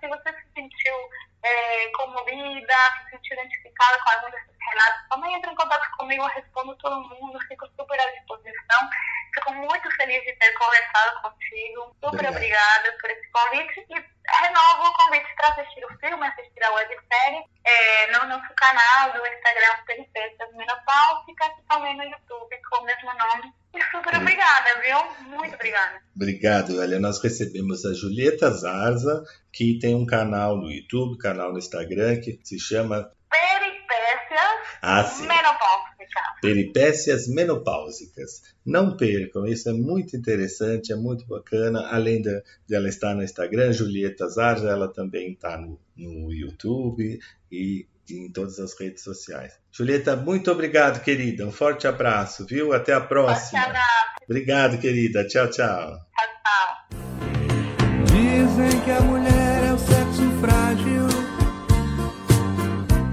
se você se sentiu é, comovida, se sentiu identificada com algum desses relatos, também entre em contato comigo, eu respondo todo mundo, fico super à disposição. Fico muito feliz de ter conversado contigo. Super Obrigado. obrigada por esse convite e renovo o convite para assistir o filme, assistir a websérie é, no nosso canal do Instagram Peripécias Menopáusicas e também no YouTube com o mesmo nome. Super obrigada, viu? Muito obrigada. Obrigado, Elia. Nós recebemos a Julieta Zarza, que tem um canal no YouTube, canal no Instagram, que se chama Peripécias ah, Menopáusicas. Peripécias menopáusicas. Não percam, isso é muito interessante, é muito bacana. Além de, de ela estar no Instagram, Julieta Zarza, ela também está no, no YouTube e em todas as redes sociais. Julieta, muito obrigado, querida. Um forte abraço, viu? Até a próxima. Obrigado, querida. Tchau, tchau. Tchau, tchau. Dizem que a mulher é o sexo frágil,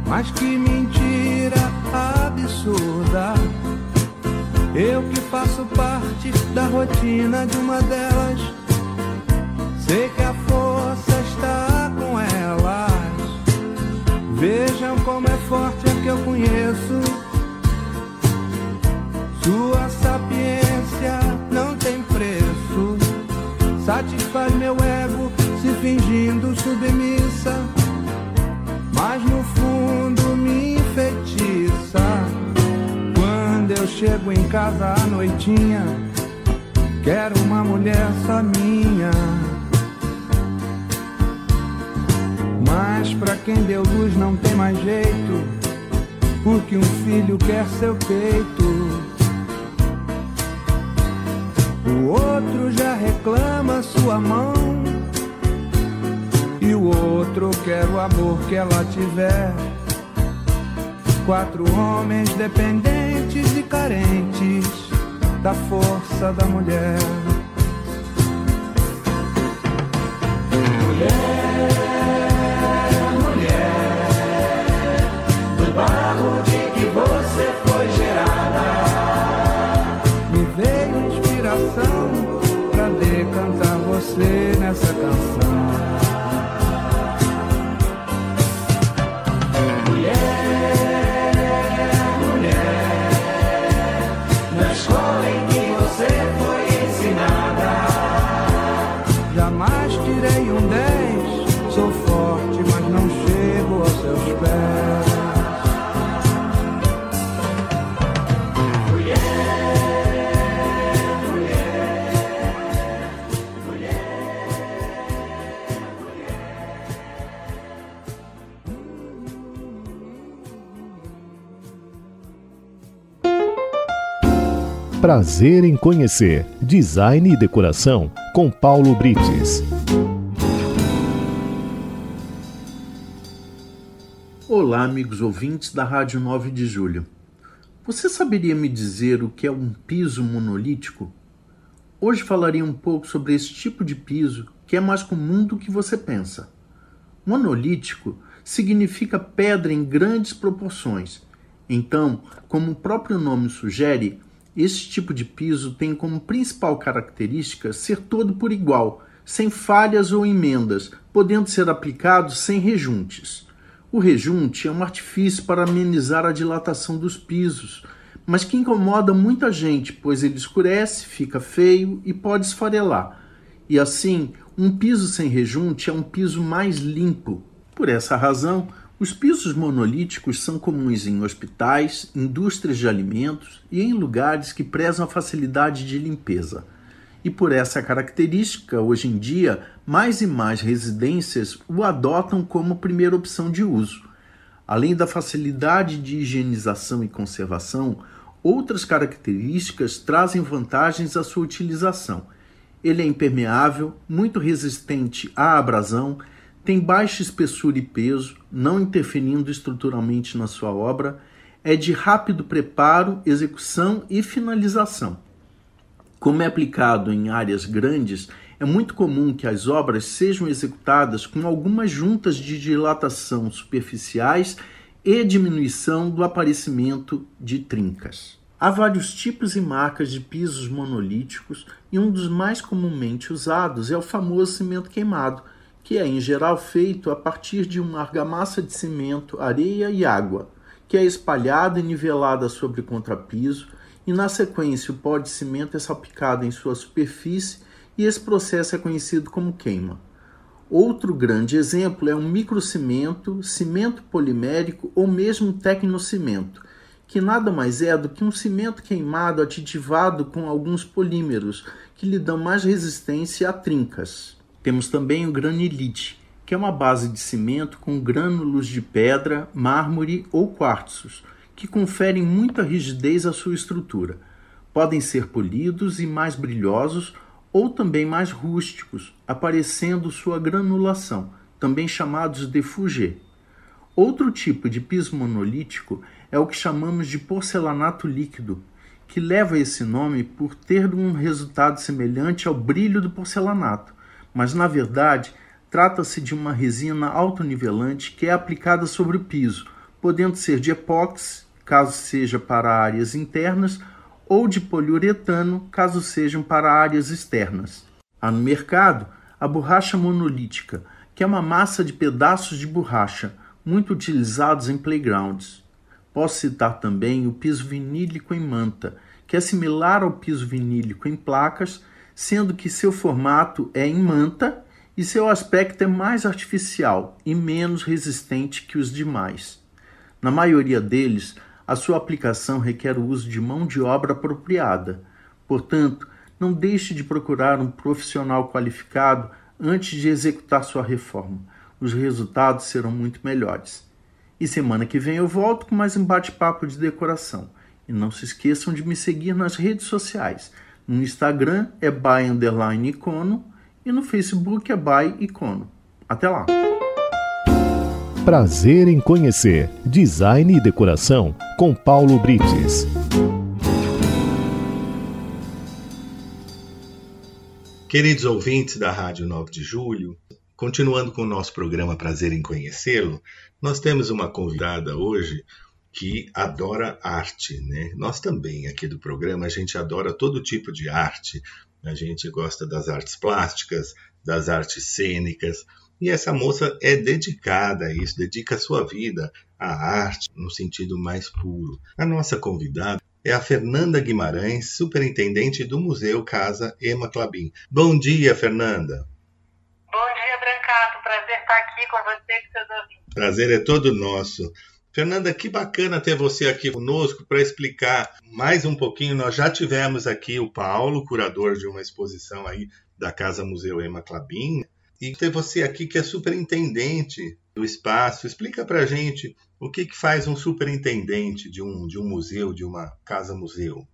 mas que mentira absurda. Eu que faço parte da rotina de uma delas, sei que a força Vejam como é forte a que eu conheço. Sua sapiência não tem preço, satisfaz meu ego se fingindo submissa, mas no fundo me enfeitiça. Quando eu chego em casa à noitinha, quero uma mulher só minha. Mas pra quem deu luz não tem mais jeito, porque um filho quer seu peito. O outro já reclama sua mão. E o outro quer o amor que ela tiver. Quatro homens dependentes e carentes da força da mulher. Prazer em conhecer Design e Decoração com Paulo Brites. Olá, amigos ouvintes da Rádio 9 de Julho. Você saberia me dizer o que é um piso monolítico? Hoje falarei um pouco sobre esse tipo de piso que é mais comum do que você pensa. Monolítico significa pedra em grandes proporções. Então, como o próprio nome sugere, esse tipo de piso tem como principal característica ser todo por igual, sem falhas ou emendas, podendo ser aplicado sem rejuntes. O rejunte é um artifício para amenizar a dilatação dos pisos, mas que incomoda muita gente, pois ele escurece, fica feio e pode esfarelar. E assim, um piso sem rejunte é um piso mais limpo. Por essa razão, os pisos monolíticos são comuns em hospitais, indústrias de alimentos e em lugares que prezam a facilidade de limpeza. E por essa característica, hoje em dia, mais e mais residências o adotam como primeira opção de uso. Além da facilidade de higienização e conservação, outras características trazem vantagens à sua utilização. Ele é impermeável, muito resistente à abrasão tem baixa espessura e peso, não interferindo estruturalmente na sua obra, é de rápido preparo, execução e finalização. Como é aplicado em áreas grandes, é muito comum que as obras sejam executadas com algumas juntas de dilatação superficiais e diminuição do aparecimento de trincas. Há vários tipos e marcas de pisos monolíticos e um dos mais comumente usados é o famoso cimento queimado que é em geral feito a partir de uma argamassa de cimento, areia e água, que é espalhada e nivelada sobre contrapiso, e na sequência o pó de cimento é salpicado em sua superfície e esse processo é conhecido como queima. Outro grande exemplo é um microcimento, cimento polimérico ou mesmo tecnocimento, que nada mais é do que um cimento queimado aditivado com alguns polímeros que lhe dão mais resistência a trincas. Temos também o granilite, que é uma base de cimento com grânulos de pedra, mármore ou quartzos, que conferem muita rigidez à sua estrutura. Podem ser polidos e mais brilhosos ou também mais rústicos, aparecendo sua granulação, também chamados de fugê. Outro tipo de piso monolítico é o que chamamos de porcelanato líquido, que leva esse nome por ter um resultado semelhante ao brilho do porcelanato, mas na verdade trata-se de uma resina autonivelante que é aplicada sobre o piso, podendo ser de epóxi, caso seja para áreas internas, ou de poliuretano, caso sejam para áreas externas. Há no mercado a borracha monolítica, que é uma massa de pedaços de borracha, muito utilizados em playgrounds. Posso citar também o piso vinílico em manta, que é similar ao piso vinílico em placas, sendo que seu formato é em manta e seu aspecto é mais artificial e menos resistente que os demais. Na maioria deles, a sua aplicação requer o uso de mão de obra apropriada. Portanto, não deixe de procurar um profissional qualificado antes de executar sua reforma. Os resultados serão muito melhores. E semana que vem eu volto com mais um bate-papo de decoração. E não se esqueçam de me seguir nas redes sociais. No Instagram é by underline icono e no Facebook é by icono. Até lá! Prazer em conhecer Design e Decoração com Paulo Brites. Queridos ouvintes da Rádio 9 de Julho, continuando com o nosso programa Prazer em Conhecê-lo, nós temos uma convidada hoje que adora arte, né? Nós também aqui do programa a gente adora todo tipo de arte. A gente gosta das artes plásticas, das artes cênicas, e essa moça é dedicada a isso, dedica a sua vida à arte no sentido mais puro. A nossa convidada é a Fernanda Guimarães, superintendente do Museu Casa Ema Clabin. Bom dia, Fernanda. Bom dia, Brancato. Prazer estar aqui com você e com seus ouvintes. Prazer é todo nosso. Fernanda, que bacana ter você aqui conosco para explicar mais um pouquinho. Nós já tivemos aqui o Paulo, curador de uma exposição aí da Casa Museu Ema Clabin, e ter você aqui que é superintendente do espaço. Explica para a gente o que, que faz um superintendente de um, de um museu, de uma casa museu.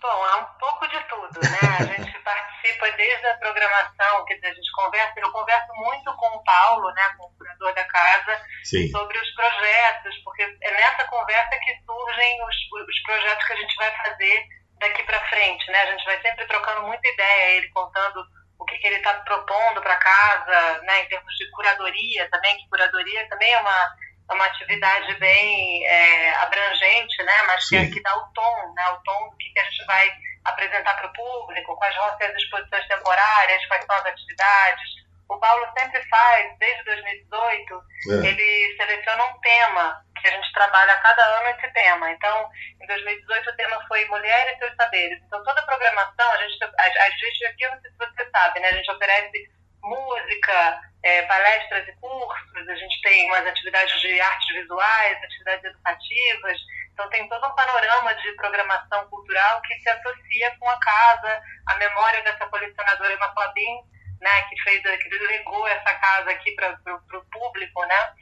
Bom, é um pouco de tudo, né? A [laughs] gente participa desde a programação, quer dizer, a gente conversa, eu converso muito com o Paulo, né, com o curador da casa, Sim. sobre os projetos, porque é nessa conversa que surgem os, os projetos que a gente vai fazer daqui para frente, né? A gente vai sempre trocando muita ideia, ele contando o que, que ele está propondo para casa, né, em termos de curadoria também, que curadoria também é uma é uma atividade bem é, abrangente, né? Mas que, é que dá o tom, né? O tom do que, que a gente vai apresentar para o público, quais vão ser as exposições temporárias, quais são as atividades. O Paulo sempre faz, desde 2018, é. ele seleciona um tema, que a gente trabalha a cada ano esse tema. Então, em 2018 o tema foi Mulher e seus saberes. Então, toda a programação, a gente, a, a gente aqui, eu não sei se você sabe, né? A gente oferece música, é, palestras e cursos, a gente tem umas atividades de artes visuais, atividades educativas, então tem todo um panorama de programação cultural que se associa com a casa, a memória dessa colecionadora Emma Clabin, né, que fez, que legou essa casa aqui para o público, né?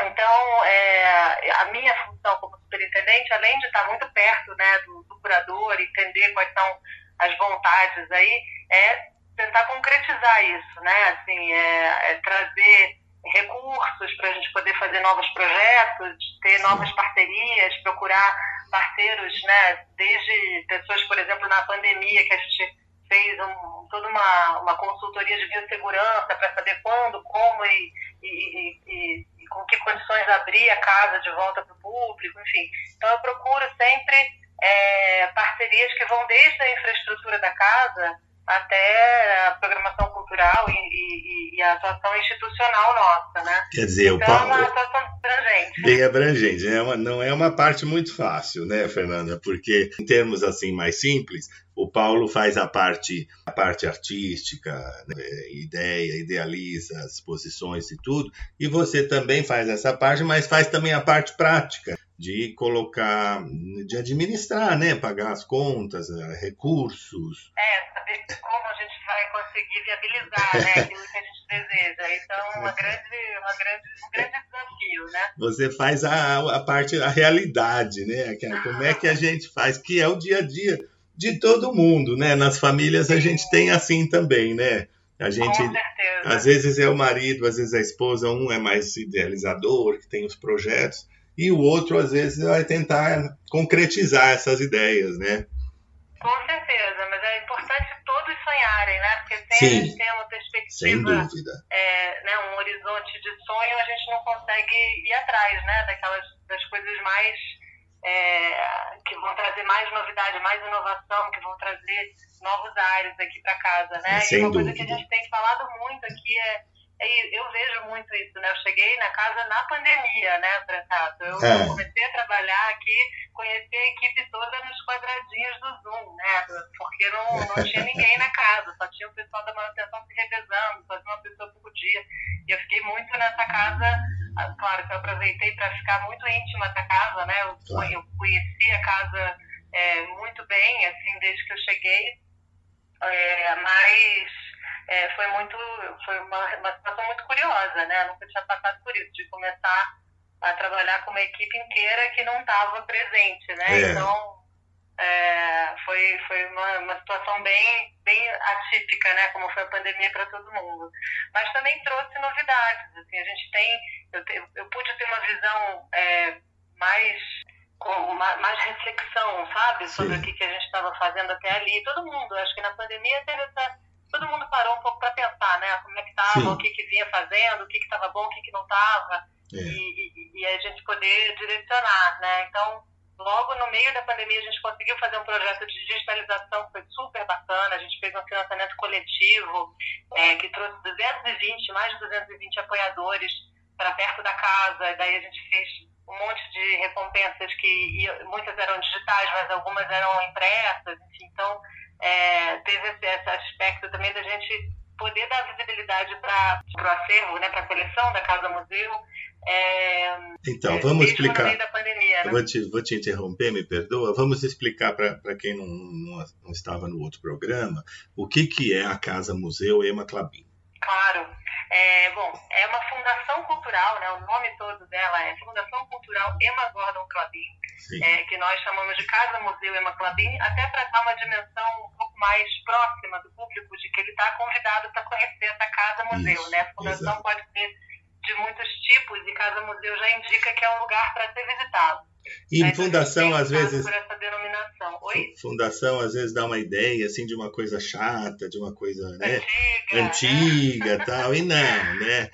Então, é, a minha função como superintendente, além de estar muito perto né, do, do curador, entender quais são as vontades aí, é tentar concretizar isso, né? Assim, é, é trazer recursos para a gente poder fazer novos projetos, ter novas parcerias, procurar parceiros, né? Desde pessoas, por exemplo, na pandemia que a gente fez um, toda uma, uma consultoria de biossegurança para saber quando, como e, e, e, e, com que condições abrir a casa de volta para o público, enfim. Então eu procuro sempre é, parcerias que vão desde a infraestrutura da casa até a programação cultural e, a atuação institucional nossa, né? Quer dizer, então, o Paulo... é uma atuação abrangente. Bem abrangente, é uma, não é uma parte muito fácil, né, Fernanda? Porque, em termos assim mais simples, o Paulo faz a parte, a parte artística, né? ideia, idealiza as posições e tudo, e você também faz essa parte, mas faz também a parte prática de colocar, de administrar, né, pagar as contas, eh, recursos. É, saber como a gente vai conseguir viabilizar, né, [laughs] aquilo que a gente deseja. Então, uma grande, uma grande, um grande desafio, né? Você faz a, a parte, a realidade, né? É, como é que a gente faz, que é o dia a dia de todo mundo, né? Nas famílias a gente tem assim também, né? A gente, às vezes é o marido, às vezes é a esposa, um é mais idealizador, que tem os projetos, e o outro, às vezes, vai tentar concretizar essas ideias, né? Com certeza, mas é importante todos sonharem, né? Porque sem Sim, a gente ter uma perspectiva, sem dúvida. É, né, um horizonte de sonho, a gente não consegue ir atrás, né? Daquelas das coisas mais é, que vão trazer mais novidade, mais inovação, que vão trazer novos ares aqui para casa, né? Sem e uma dúvida. coisa que a gente tem falado muito aqui é eu vejo muito isso, né? Eu cheguei na casa na pandemia, né, Brancato? Eu é. comecei a trabalhar aqui, conheci a equipe toda nos quadradinhos do Zoom, né? Porque não, não tinha ninguém na casa, só tinha o pessoal da manutenção se revezando, só tinha uma pessoa por dia. E eu fiquei muito nessa casa, claro que eu aproveitei para ficar muito íntima da casa, né? Eu, claro. eu conheci a casa é, muito bem, assim, desde que eu cheguei. É, mas é, foi muito foi uma, uma situação muito curiosa, né? Eu nunca tinha passado por isso, de começar a trabalhar com uma equipe inteira que não estava presente, né? É. Então é, foi, foi uma, uma situação bem, bem atípica, né? Como foi a pandemia para todo mundo. Mas também trouxe novidades. Assim, a gente tem, eu, te, eu pude ter uma visão é, mais com mais reflexão, sabe, sobre Sim. o que, que a gente estava fazendo até ali. Todo mundo, acho que na pandemia teve essa todo mundo parou um pouco para pensar, né? Como é que estava, o que, que vinha fazendo, o que estava bom, o que, que não estava, é. e, e, e, a gente poder direcionar, né? Então, logo no meio da pandemia, a gente conseguiu fazer um projeto de digitalização que foi super bacana. A gente fez um financiamento coletivo é, que trouxe 220, mais de 220 apoiadores para perto da casa. Daí a gente fez um monte de recompensas que muitas eram digitais, mas algumas eram impressas. Enfim, então é, teve esse, esse, aspecto também da gente poder dar visibilidade para o acervo, né, para a coleção da Casa Museu. É, então, é, vamos explicar. Vou, te, vou te interromper, me perdoa. Vamos explicar para quem não, não, não, estava no outro programa o que, que é a Casa Museu Ema Clabin. Claro. É, bom, é uma fundação cultural, né? O nome todo dela é Fundação Cultural Emma Gordon Clabin, é, que nós chamamos de Casa Museu Emma Clabin, até para dar uma dimensão um pouco mais próxima do público de que ele está convidado para conhecer essa Casa Museu, né? A fundação exato. pode ser de muitos tipos e Casa Museu já indica que é um lugar para ser visitado. E Mas fundação, às vezes. Por essa denominação. Oi? Fundação, às vezes, dá uma ideia assim, de uma coisa chata, de uma coisa né, antiga, antiga tal. E não, né?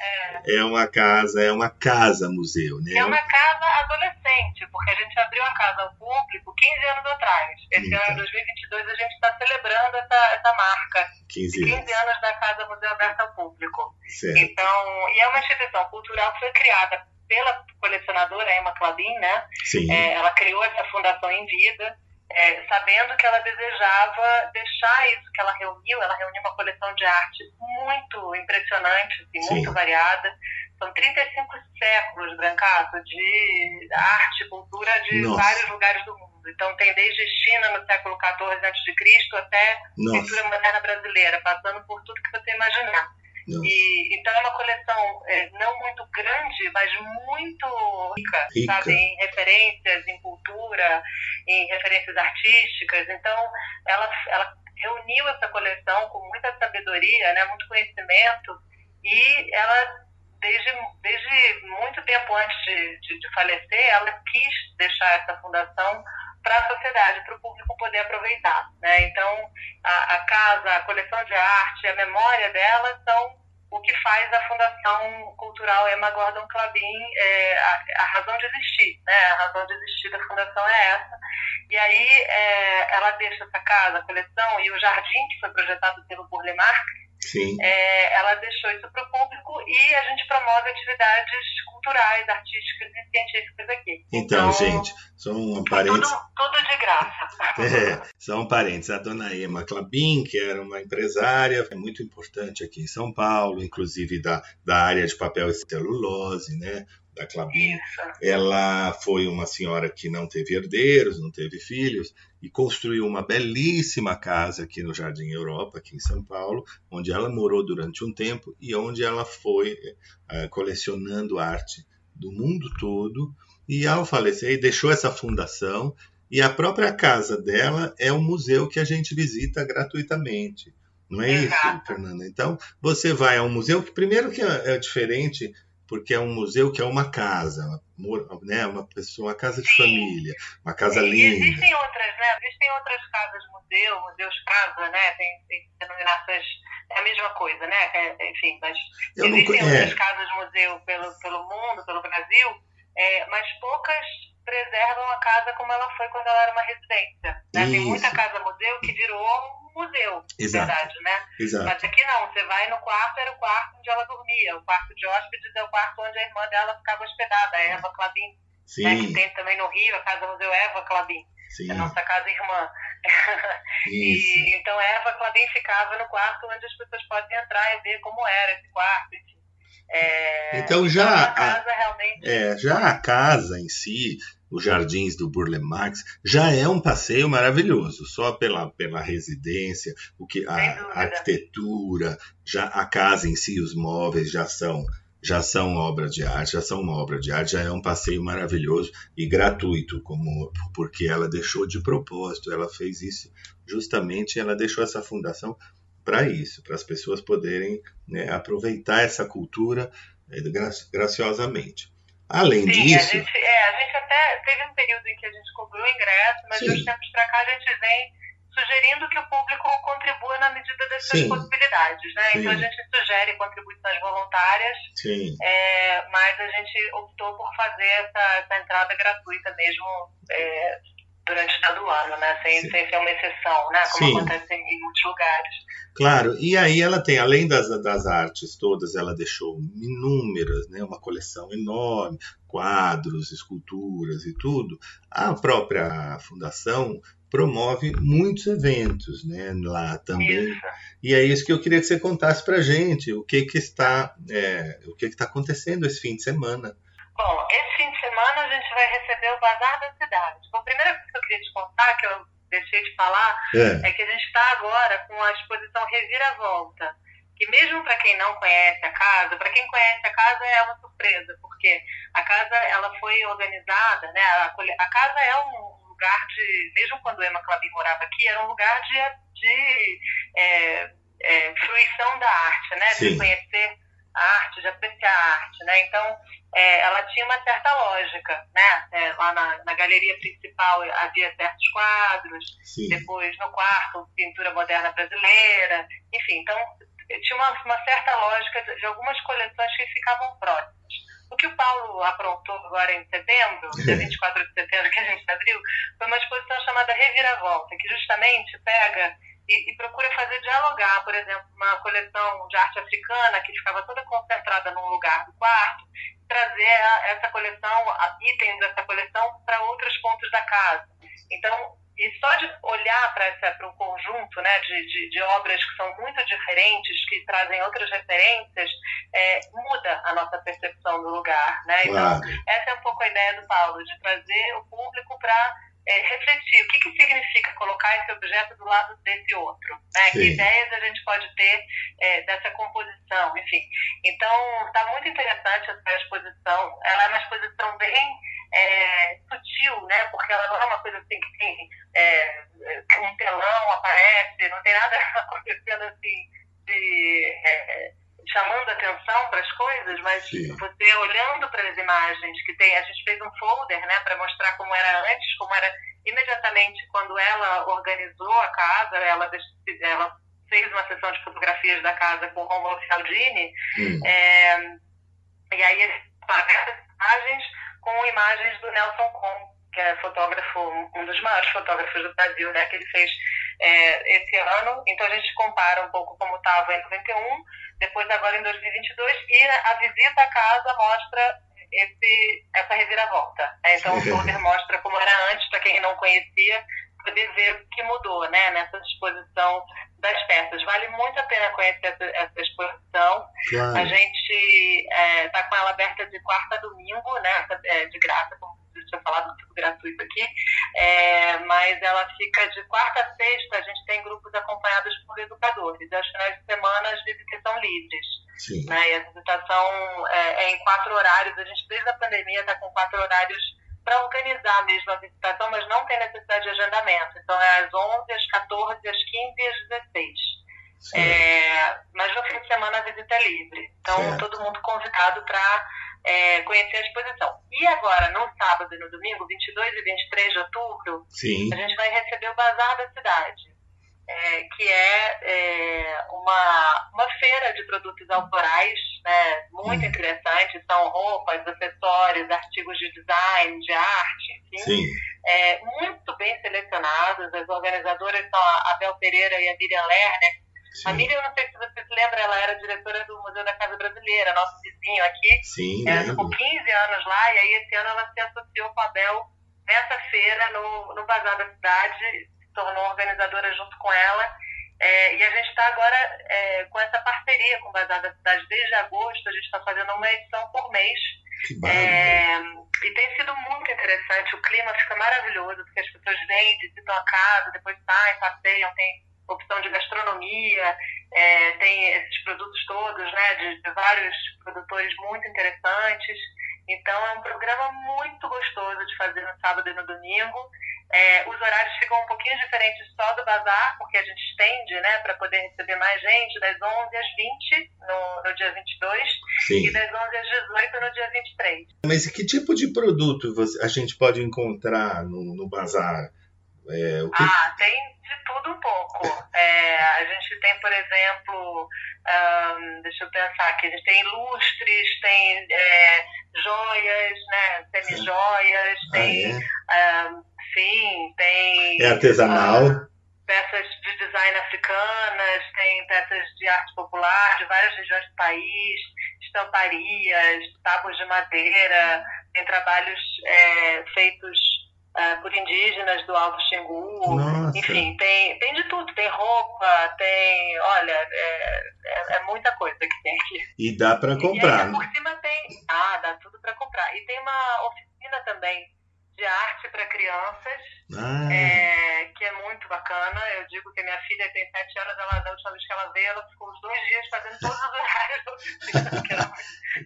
É. é uma casa, é uma casa-museu. Né? É uma casa adolescente, porque a gente abriu a casa ao público 15 anos atrás. Esse então. ano, 2022, a gente está celebrando essa, essa marca 15 de 15 anos. anos da Casa Museu Aberta ao Público. Certo. Então, e é uma instituição cultural que foi criada pela colecionadora Emma Clabin, né? Sim. É, ela criou essa fundação em vida, é, sabendo que ela desejava deixar isso que ela reuniu. Ela reuniu uma coleção de arte muito impressionante, assim, muito variada. São 35 séculos, Brancato, de arte e cultura de Nossa. vários lugares do mundo. Então tem desde China no século XIV a.C. até Nossa. pintura moderna brasileira, passando por tudo que você imaginar. E, então é uma coleção é, não muito grande, mas muito rica, rica, sabe, em referências, em cultura, em referências artísticas. Então ela, ela reuniu essa coleção com muita sabedoria, né, muito conhecimento, e ela desde, desde muito tempo antes de, de, de falecer, ela quis deixar essa fundação para a sociedade, para o público poder aproveitar. Né? Então, a, a, casa, a coleção de arte, a memória dela são o que faz a Fundação Cultural Emma Gordon Clabin é, a, a, razão de existir. Né? A razão de existir da Fundação é essa. E aí é, ela deixa essa casa, a coleção, e o jardim que foi projetado pelo Burle Marx, é, ela deixou isso para o público e a gente promove atividades culturais, artísticas e científicas aqui. Então, então gente, são um parentes. Tudo, tudo, de graça. [laughs] É, são parentes. A dona Emma Clabin, que era uma empresária é muito importante aqui em São Paulo, inclusive da, da área de papel e celulose, né? Da Clabin. Ela foi uma senhora que não teve herdeiros, não teve filhos, e construiu uma belíssima casa aqui no Jardim Europa, aqui em São Paulo, onde ela morou durante um tempo e onde ela foi uh, colecionando arte do mundo todo. E ao falecer, deixou essa fundação. E a própria casa dela é um museu que a gente visita gratuitamente. Não é Exato. isso, Fernanda? Então, você vai a um museu que, primeiro, que é, é diferente porque é um museu que é uma casa, né? Uma pessoa, uma casa de Sim. família, uma casa e linda. Existem outras, né? Existem outras casas museu, museus casa, né? Tem, tem denominações é a mesma coisa, né? É, enfim, mas Eu existem não... outras é. casas museu pelo pelo mundo, pelo Brasil, é, mas poucas preservam a casa como ela foi quando ela era uma residência. Né? Tem muita casa museu que virou museu, Exato. verdade, né? Exato. Mas aqui não, você vai no quarto, era o quarto onde ela dormia, o quarto de hóspedes é o quarto onde a irmã dela ficava hospedada, a Eva Clabin, né? que tem também no Rio, a casa museu Eva Clabin. Sim. a nossa casa irmã. [laughs] e, então Eva Clabin ficava no quarto onde as pessoas podem entrar e ver como era esse quarto, enfim. É, então já então, a, realmente... é, já a casa em si, os jardins do Burle Marx, já é um passeio maravilhoso, só pela, pela residência, o que a, a arquitetura, já a casa em si, os móveis já são já são obras de arte, já são uma obra de arte, já é um passeio maravilhoso e gratuito, como porque ela deixou de propósito, ela fez isso justamente, ela deixou essa fundação para isso, para as pessoas poderem né, aproveitar essa cultura é, graciosamente. Além Sim, disso. A gente, é, a gente até teve um período em que a gente cobrou ingresso, mas Sim. de uns tempos para cá a gente vem sugerindo que o público contribua na medida das suas possibilidades. Né? Então a gente sugere contribuições voluntárias, é, mas a gente optou por fazer essa, essa entrada gratuita mesmo. É, durante todo o ano, né? Sem, sem ser uma exceção, né? Como acontece em muitos lugares. Claro, e aí ela tem, além das, das artes todas, ela deixou inúmeras, né? Uma coleção enorme, quadros, esculturas e tudo. A própria fundação promove muitos eventos, né? Lá também. Isso. E é isso que eu queria que você contasse para gente, o que que está, é, o que que está acontecendo esse fim de semana. Bom, esse fim de semana a gente vai receber o Bazar da Cidade. Bom, a primeira coisa que eu queria te contar, que eu deixei de falar, é, é que a gente está agora com a exposição Reviravolta, que mesmo para quem não conhece a casa, para quem conhece a casa é uma surpresa, porque a casa ela foi organizada, né? A, a casa é um lugar de, mesmo quando Emma Clabin morava aqui, era um lugar de, de é, é, fruição da arte, né? Sim. De conhecer arte, de apreciar a arte, né? Então, é, ela tinha uma certa lógica, né? É, lá na, na, galeria principal havia certos quadros, Sim. depois no quarto, pintura moderna brasileira, enfim, então tinha uma, uma certa lógica de, de, algumas coleções que ficavam próximas. O que o Paulo aprontou agora em setembro, [laughs] dia 24 de setembro, que a gente abriu, foi uma exposição chamada Reviravolta, que justamente pega e, e, procura fazer dialogar, por exemplo, uma coleção de arte africana que ficava toda concentrada num lugar do quarto, trazer a, essa coleção, itens dessa coleção para outros pontos da casa. Então, e só de olhar para um conjunto né, de, de, de, obras que são muito diferentes, que trazem outras referências, é, muda a nossa percepção do lugar. Né? Então, Claro. essa é um pouco a ideia do Paulo, de trazer o público para é, refletir o que, que significa colocar esse objeto do lado desse outro, né? Sim. Que ideias a gente pode ter é, dessa composição, enfim. Então, está muito interessante essa exposição. Ela é uma exposição bem é, sutil, né? Porque ela não é uma coisa assim que tem é, um telão aparece, não tem nada [laughs] acontecendo assim de é, chamando atenção para as coisas, mas Sim. você olhando para as imagens que tem, a gente fez um folder, né, para mostrar como era antes, como era imediatamente quando ela organizou a casa, ela, ela fez uma sessão de fotografias da casa com o Romulo Cialdini, Hum. é, e aí as imagens com imagens do Nelson Con, que é fotógrafo, um dos maiores fotógrafos do Brasil, né, que ele fez é, esse ano. Então a gente compara um pouco como estava em 91, depois agora em 2022, e a visita à casa mostra esse, essa reviravolta. né? Então o folder mostra como era antes, para quem não conhecia, poder ver o que mudou né, nessa exposição das peças. Vale muito a pena conhecer essa, essa exposição. A Claro. gente está com ela aberta de quarta a domingo, né? é, De graça, como eu tinha falado, tudo gratuito aqui. É, mas ela fica de quarta a sexta, a gente tem grupos acompanhados por educadores. E aos finais de semana as visitas são livres. Sim. Né? E a visitação é, é em quatro horários. A gente, desde a pandemia, está com quatro horários para organizar mesmo a visitação, mas não tem necessidade de agendamento. Então é às 11, às 14, às 15 e às 16. Certo. É, mas no fim de semana a visita é livre. Então, Certo. todo mundo convidado para conhecer a exposição. E agora, no sábado e no domingo, 22 e 23 de outubro, Sim. a gente vai receber o Bazar da Cidade, é, que é, é, uma, uma feira de produtos autorais, né, muito Hum. interessante. São roupas, acessórios, artigos de design, de arte, enfim Sim. é, muito bem selecionados. As organizadoras são a Abel Pereira e a Miriam Lerner. A Sim. Miriam, não sei se você se lembra, ela era diretora do Museu da Casa Brasileira, nosso vizinho aqui. Sim, Ela ficou 15 anos lá e aí esse ano ela se associou com a Abel nessa feira no, no Bazar da Cidade, tornou organizadora junto com ela. É, e a gente está agora é, com essa parceria com o Bazar da Cidade. Desde agosto, a gente está fazendo uma edição por mês. É, e tem sido muito interessante, o clima fica maravilhoso, porque as pessoas vêm, visitam a casa, depois saem, passeiam, tem opção de gastronomia, é, tem esses produtos todos, né, de, de vários produtores muito interessantes. Então é um programa muito gostoso de fazer no sábado e no domingo. É, os horários ficam um pouquinho diferentes só do bazar, porque a gente estende, né, para poder receber mais gente, das 11 às 20 no, no dia 22 Sim. e das 11 às 18 no dia 23. Mas que tipo de produto a gente pode encontrar no, no bazar? É, que... Ah, tem de tudo um pouco. [laughs] É, a gente tem, por exemplo, ahn, deixa eu pensar aqui, a gente tem lustres, tem é, joias, né, semi-joias, Ah, tem, é? ahn, sim, tem É artesanal? ah, peças de design africanas, tem peças de arte popular de várias regiões do país, estamparias, tábuas de madeira, tem trabalhos é, feitos ah, por indígenas do Alto Xingu. Nossa. Enfim, tem, tem de tudo, tem roupa, tem. Olha, é, é, é muita coisa que tem aqui. E dá para E comprar. ainda por cima tem. Ah, dá tudo para comprar. E tem uma oficina também de arte para crianças, Ah, é, que é muito bacana. Eu digo que a minha filha tem sete anos, ela, da última vez que ela veio, ela ficou os dois dias fazendo todos os horários da [laughs] oficina, que era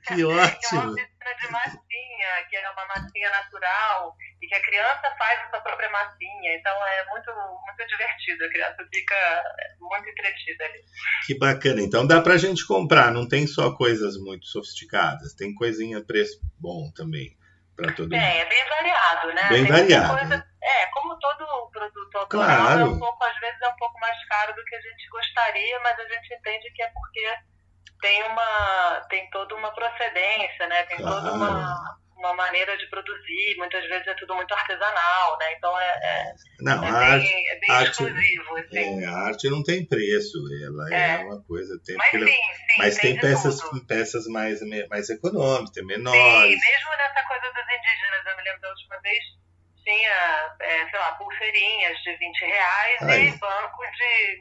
que que é uma ótimo! oficina de massinha, que é uma massinha natural, e que a criança faz a sua própria massinha. Então é muito, muito divertido, a criança fica muito entretida ali. Que bacana. Então dá pra gente comprar, não tem só coisas muito sofisticadas, tem coisinha preço bom também para todo mundo. É, é bem variado, né? Bem Tem variado, coisa- né? É, como todo produto autoral, Claro. é um pouco, às vezes é um pouco mais caro do que a gente gostaria, mas a gente entende que é porque tem uma tem toda uma procedência, né? Tem toda Claro. uma, uma maneira de produzir, muitas vezes é tudo muito artesanal, né? Então é, é, Não, é arte, bem, é bem arte- exclusivo, assim. é, a arte não tem preço, ela é, É. uma coisa. Tem, Mas sim, porque- sim, mas tem de peças, tudo. peças mais, mais econômicas, tem Sim, menores. mesmo nessa coisa dos indígenas, eu me lembro da última vez, tinha, é, sei lá, pulseirinhas de 20 reais Aí. e bancos de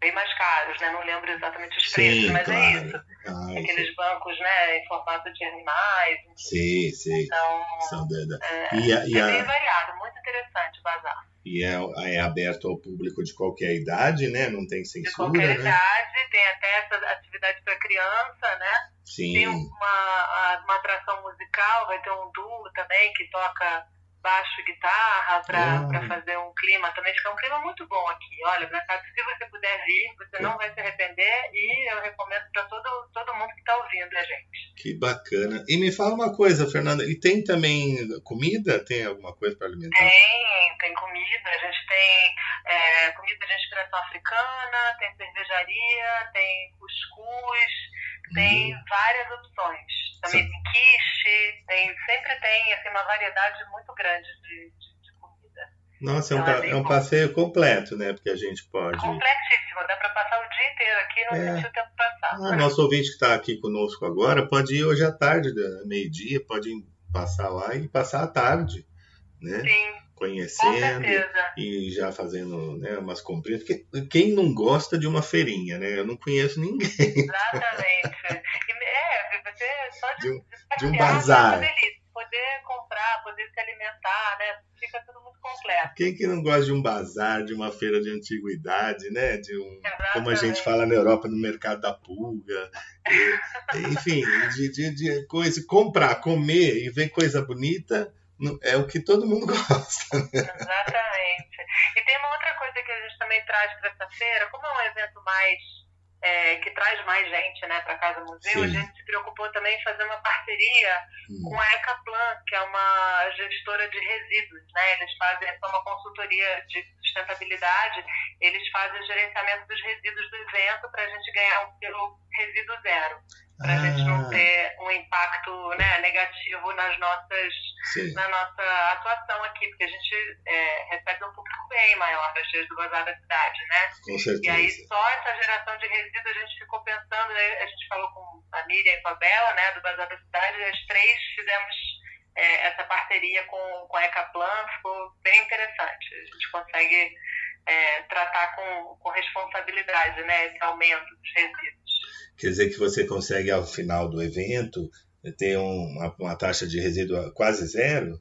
bem mais caros, né? Não lembro exatamente os Sim, preços, mas é isso. claro. Ah, Aqueles bancos, né, em formato de animais. sim, sim. Então, São da- é, E, a- e é a- bem variado, muito interessante o bazar. e é, é aberto ao público de qualquer idade, né? Não tem De censura, qualquer né? idade, tem até essa atividade para criança, né? Tem Sim. uma, uma atração musical, vai ter um duo também que toca baixo guitarra Ah. para fazer um clima também. Fica um clima muito bom aqui. Olha, cá, se você puder vir, você não vai se arrepender e eu recomendo para todo, todo mundo que está ouvindo a gente. Que bacana. E me fala uma coisa, Fernanda, e tem também comida? Tem alguma coisa para alimentar? Tem, tem comida, a gente tem é, comida de inspiração africana, tem cervejaria, tem cuscuz, tem Uhum. várias opções. Também Sim. tem quiche, tem, sempre tem assim, uma variedade muito grande de, de, de comida. Nossa, é um, Então, é é um passeio completo, né? Porque a gente pode. Completíssimo, dá para passar o dia inteiro aqui e não É. sentir o tempo passar. Ah, nosso ouvinte que está aqui conosco agora pode ir hoje à tarde, da- meio-dia, pode passar lá e passar a tarde, né? Sim, Conhecendo e já fazendo né, umas comprinhas. Porque quem não gosta de uma feirinha, né? Eu não conheço ninguém. Exatamente. É, você só de, De um- de um passear, bazar. é. Poder comprar, poder se alimentar, né? Fica tudo muito completo. Quem que não gosta de um bazar, de uma feira de antiguidade, né? De um, como a gente fala na Europa, no mercado da pulga. E, enfim, de, de, de coisa, comprar, comer e ver coisa bonita é o que todo mundo [laughs] gosta. Exatamente. E tem uma outra coisa que a gente também traz para essa feira, como é um evento mais é, que traz mais gente né, para Casa Museu, a Sim. gente se preocupou também em fazer uma parceria Hum. com a Ecaplan, que é uma gestora de resíduos. Né? Eles fazem é uma consultoria de sustentabilidade, eles fazem o gerenciamento dos resíduos do evento para a gente ganhar um selo resíduo zero, para a gente não Ah, ter um impacto né, negativo nas nossas sim. na nossa atuação aqui, porque a gente é, recebe um público bem maior das cheias do Bazar da cidade, né? Com E aí certeza. só essa geração de resíduos a gente ficou pensando, né? a gente falou com a Miriam e com a Bela, né, do Bazar da cidade, e as três fizemos é, essa parceria com, com a Ecaplan, ficou bem interessante. A gente consegue é, tratar com, com responsabilidade, né, esse aumento dos resíduos. Quer dizer que você consegue, ao final do evento, ter um- uma, uma taxa de resíduo quase zero?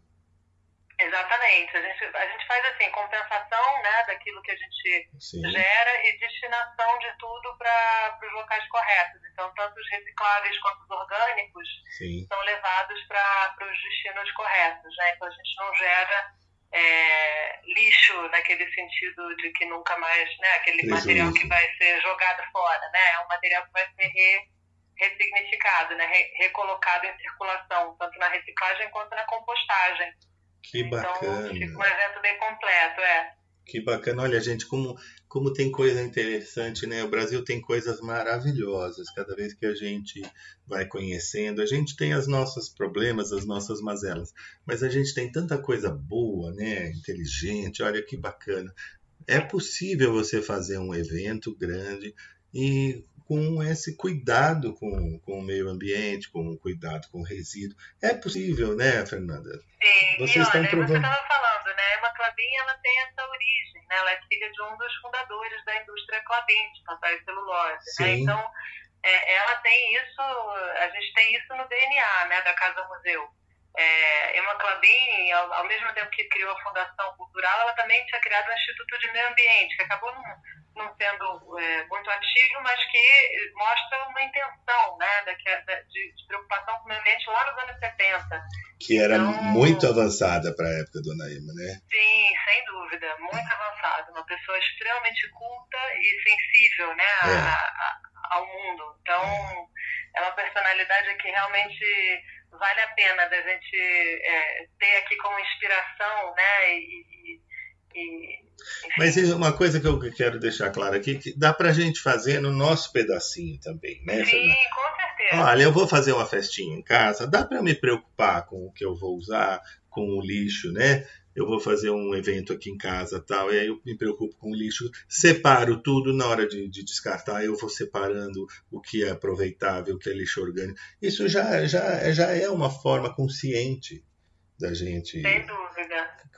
Exatamente. A gente, a gente faz assim, compensação né, daquilo que a gente Sim. gera e destinação de tudo para os locais corretos. Então, tanto os recicláveis quanto os orgânicos Sim. são levados para os destinos corretos. Né? Então, a gente não gera é, lixo naquele sentido de que nunca mais, né, aquele material que vai ser jogado fora, né? É um material que vai ser re, ressignificado, né? Re, recolocado em circulação, tanto na reciclagem quanto na compostagem. Que Então, bacana. fica um evento bem completo, é. Que bacana. Olha, gente, como, como tem coisa interessante, né? O Brasil tem coisas maravilhosas. Cada vez que a gente vai conhecendo, a gente tem os nossos problemas, as nossas mazelas. Mas a gente tem tanta coisa boa, né? Inteligente. Olha que bacana. É possível você fazer um evento grande e com esse cuidado com, com o meio ambiente, com o cuidado com o resíduo. É possível, né, Fernanda? Sim, Vocês e estão olha, provando- você estava falando, ela tem essa origem, né? Ela é filha de um dos fundadores da indústria Clabin, de papel e celulose, né? Então, é, ela tem isso, a gente tem isso no DNA, né, da Casa Museu. É, Emma Clabin, ao, ao, mesmo tempo que criou a Fundação Cultural, ela também tinha criado o Instituto de Meio Ambiente, que acabou não, não sendo é, muito ativo, mas que mostra uma intenção né, de, de, de, preocupação com o meio ambiente lá nos anos 70. Que era então, muito avançada para a época, dona Emma, né? Sim, sem dúvida, muito avançada. Uma pessoa extremamente culta e sensível né, a, é. a, ao mundo. Então, é uma personalidade que realmente vale a pena da gente é, ter aqui como inspiração, né? E, e, Mas uma coisa que eu quero deixar claro aqui, que dá pra gente fazer no nosso pedacinho também, né, Sim, com certeza. Olha, eu vou fazer uma festinha em casa, dá para me preocupar com o que eu vou usar, com o lixo, né? Eu vou fazer um evento aqui em casa tal, e aí eu me preocupo com o lixo, separo tudo na hora de, de descartar, eu vou separando o que é aproveitável, o que é lixo orgânico. Isso já, já, já é uma forma consciente da gente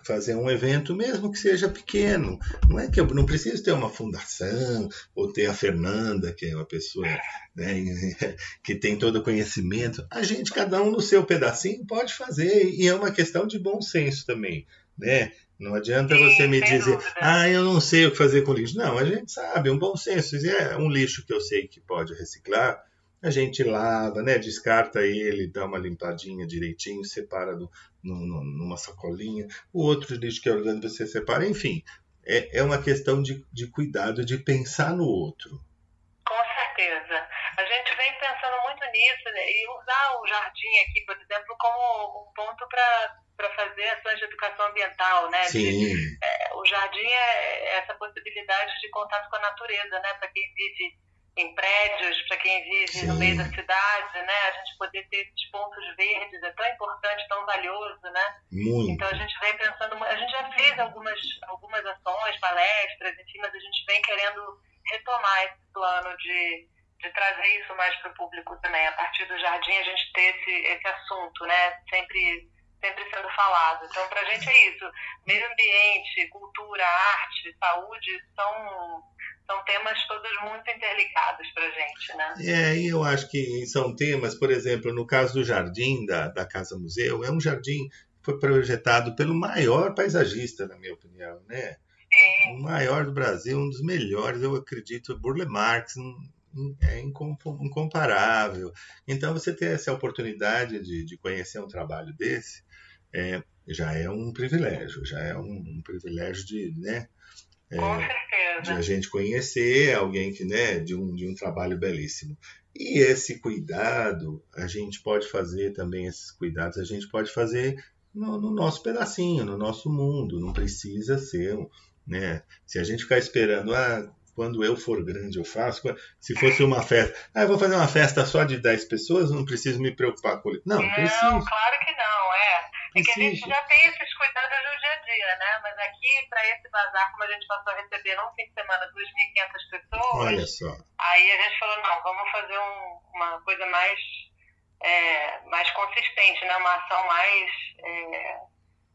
fazer um evento, mesmo que seja pequeno. Não é que eu não preciso ter uma fundação ou ter a Fernanda, que é uma pessoa né, [laughs] que tem todo o conhecimento. A gente, cada um no seu pedacinho, pode fazer, e é uma questão de bom senso também né? Não adianta Sim, você me dizer, dúvida. ah, eu não sei o que fazer com lixo. Não, a gente sabe, um bom senso. Se é um lixo que eu sei que pode reciclar, a gente lava, né? Descarta ele, dá uma limpadinha direitinho, separa no, no, numa sacolinha. O outro lixo que é orgânico você separa. Enfim, é, é uma questão de, de cuidado, de pensar no outro. Com certeza. Nisso né? e usar o jardim aqui, por exemplo, como um ponto para para fazer ações de educação ambiental, né? Sim. De, é, o jardim é essa possibilidade de contato com a natureza, né? Para quem vive em prédios, para quem vive Sim. no meio da cidade, né? A gente poder ter esses pontos verdes é tão importante, tão valioso, né? Muito. Então a gente vem pensando, a gente já fez algumas algumas ações, palestras, enfim, mas a gente vem querendo retomar esse plano de de trazer isso mais para o público também. A partir do jardim a gente ter esse, esse assunto, né? Sempre sempre sendo falado. Então, para a gente é isso. Meio ambiente, cultura, arte, saúde são, são temas todos muito interligados para a gente, né? É, e eu acho que são temas, por exemplo, no caso do jardim da, da Casa Museu, é um jardim que foi projetado pelo maior paisagista, na minha opinião, né? Sim. O maior do Brasil, um dos melhores, eu acredito, Burle Marx, é incomparável. Então, você ter essa oportunidade de, de conhecer um trabalho desse, é, já é um privilégio, já é um, um privilégio de, né, é, Com certeza. de a gente conhecer alguém que, né, de um, de um trabalho belíssimo. E esse cuidado, a gente pode fazer também esses cuidados, a gente pode fazer no, no nosso pedacinho, no nosso mundo, não precisa ser, né, se a gente ficar esperando, ah, quando eu for grande eu faço. Se fosse uma festa, ah, eu vou fazer uma festa só de 10 pessoas, não preciso me preocupar com isso. Não, não preciso. claro que não, é. É que a gente já tem esses cuidados no dia a dia, né? Mas aqui, para esse bazar, como a gente passou a receber num fim de semana 2.500 pessoas, Olha só. aí a gente falou, não, vamos fazer um, uma coisa mais, é, mais consistente, né? Uma ação mais... É,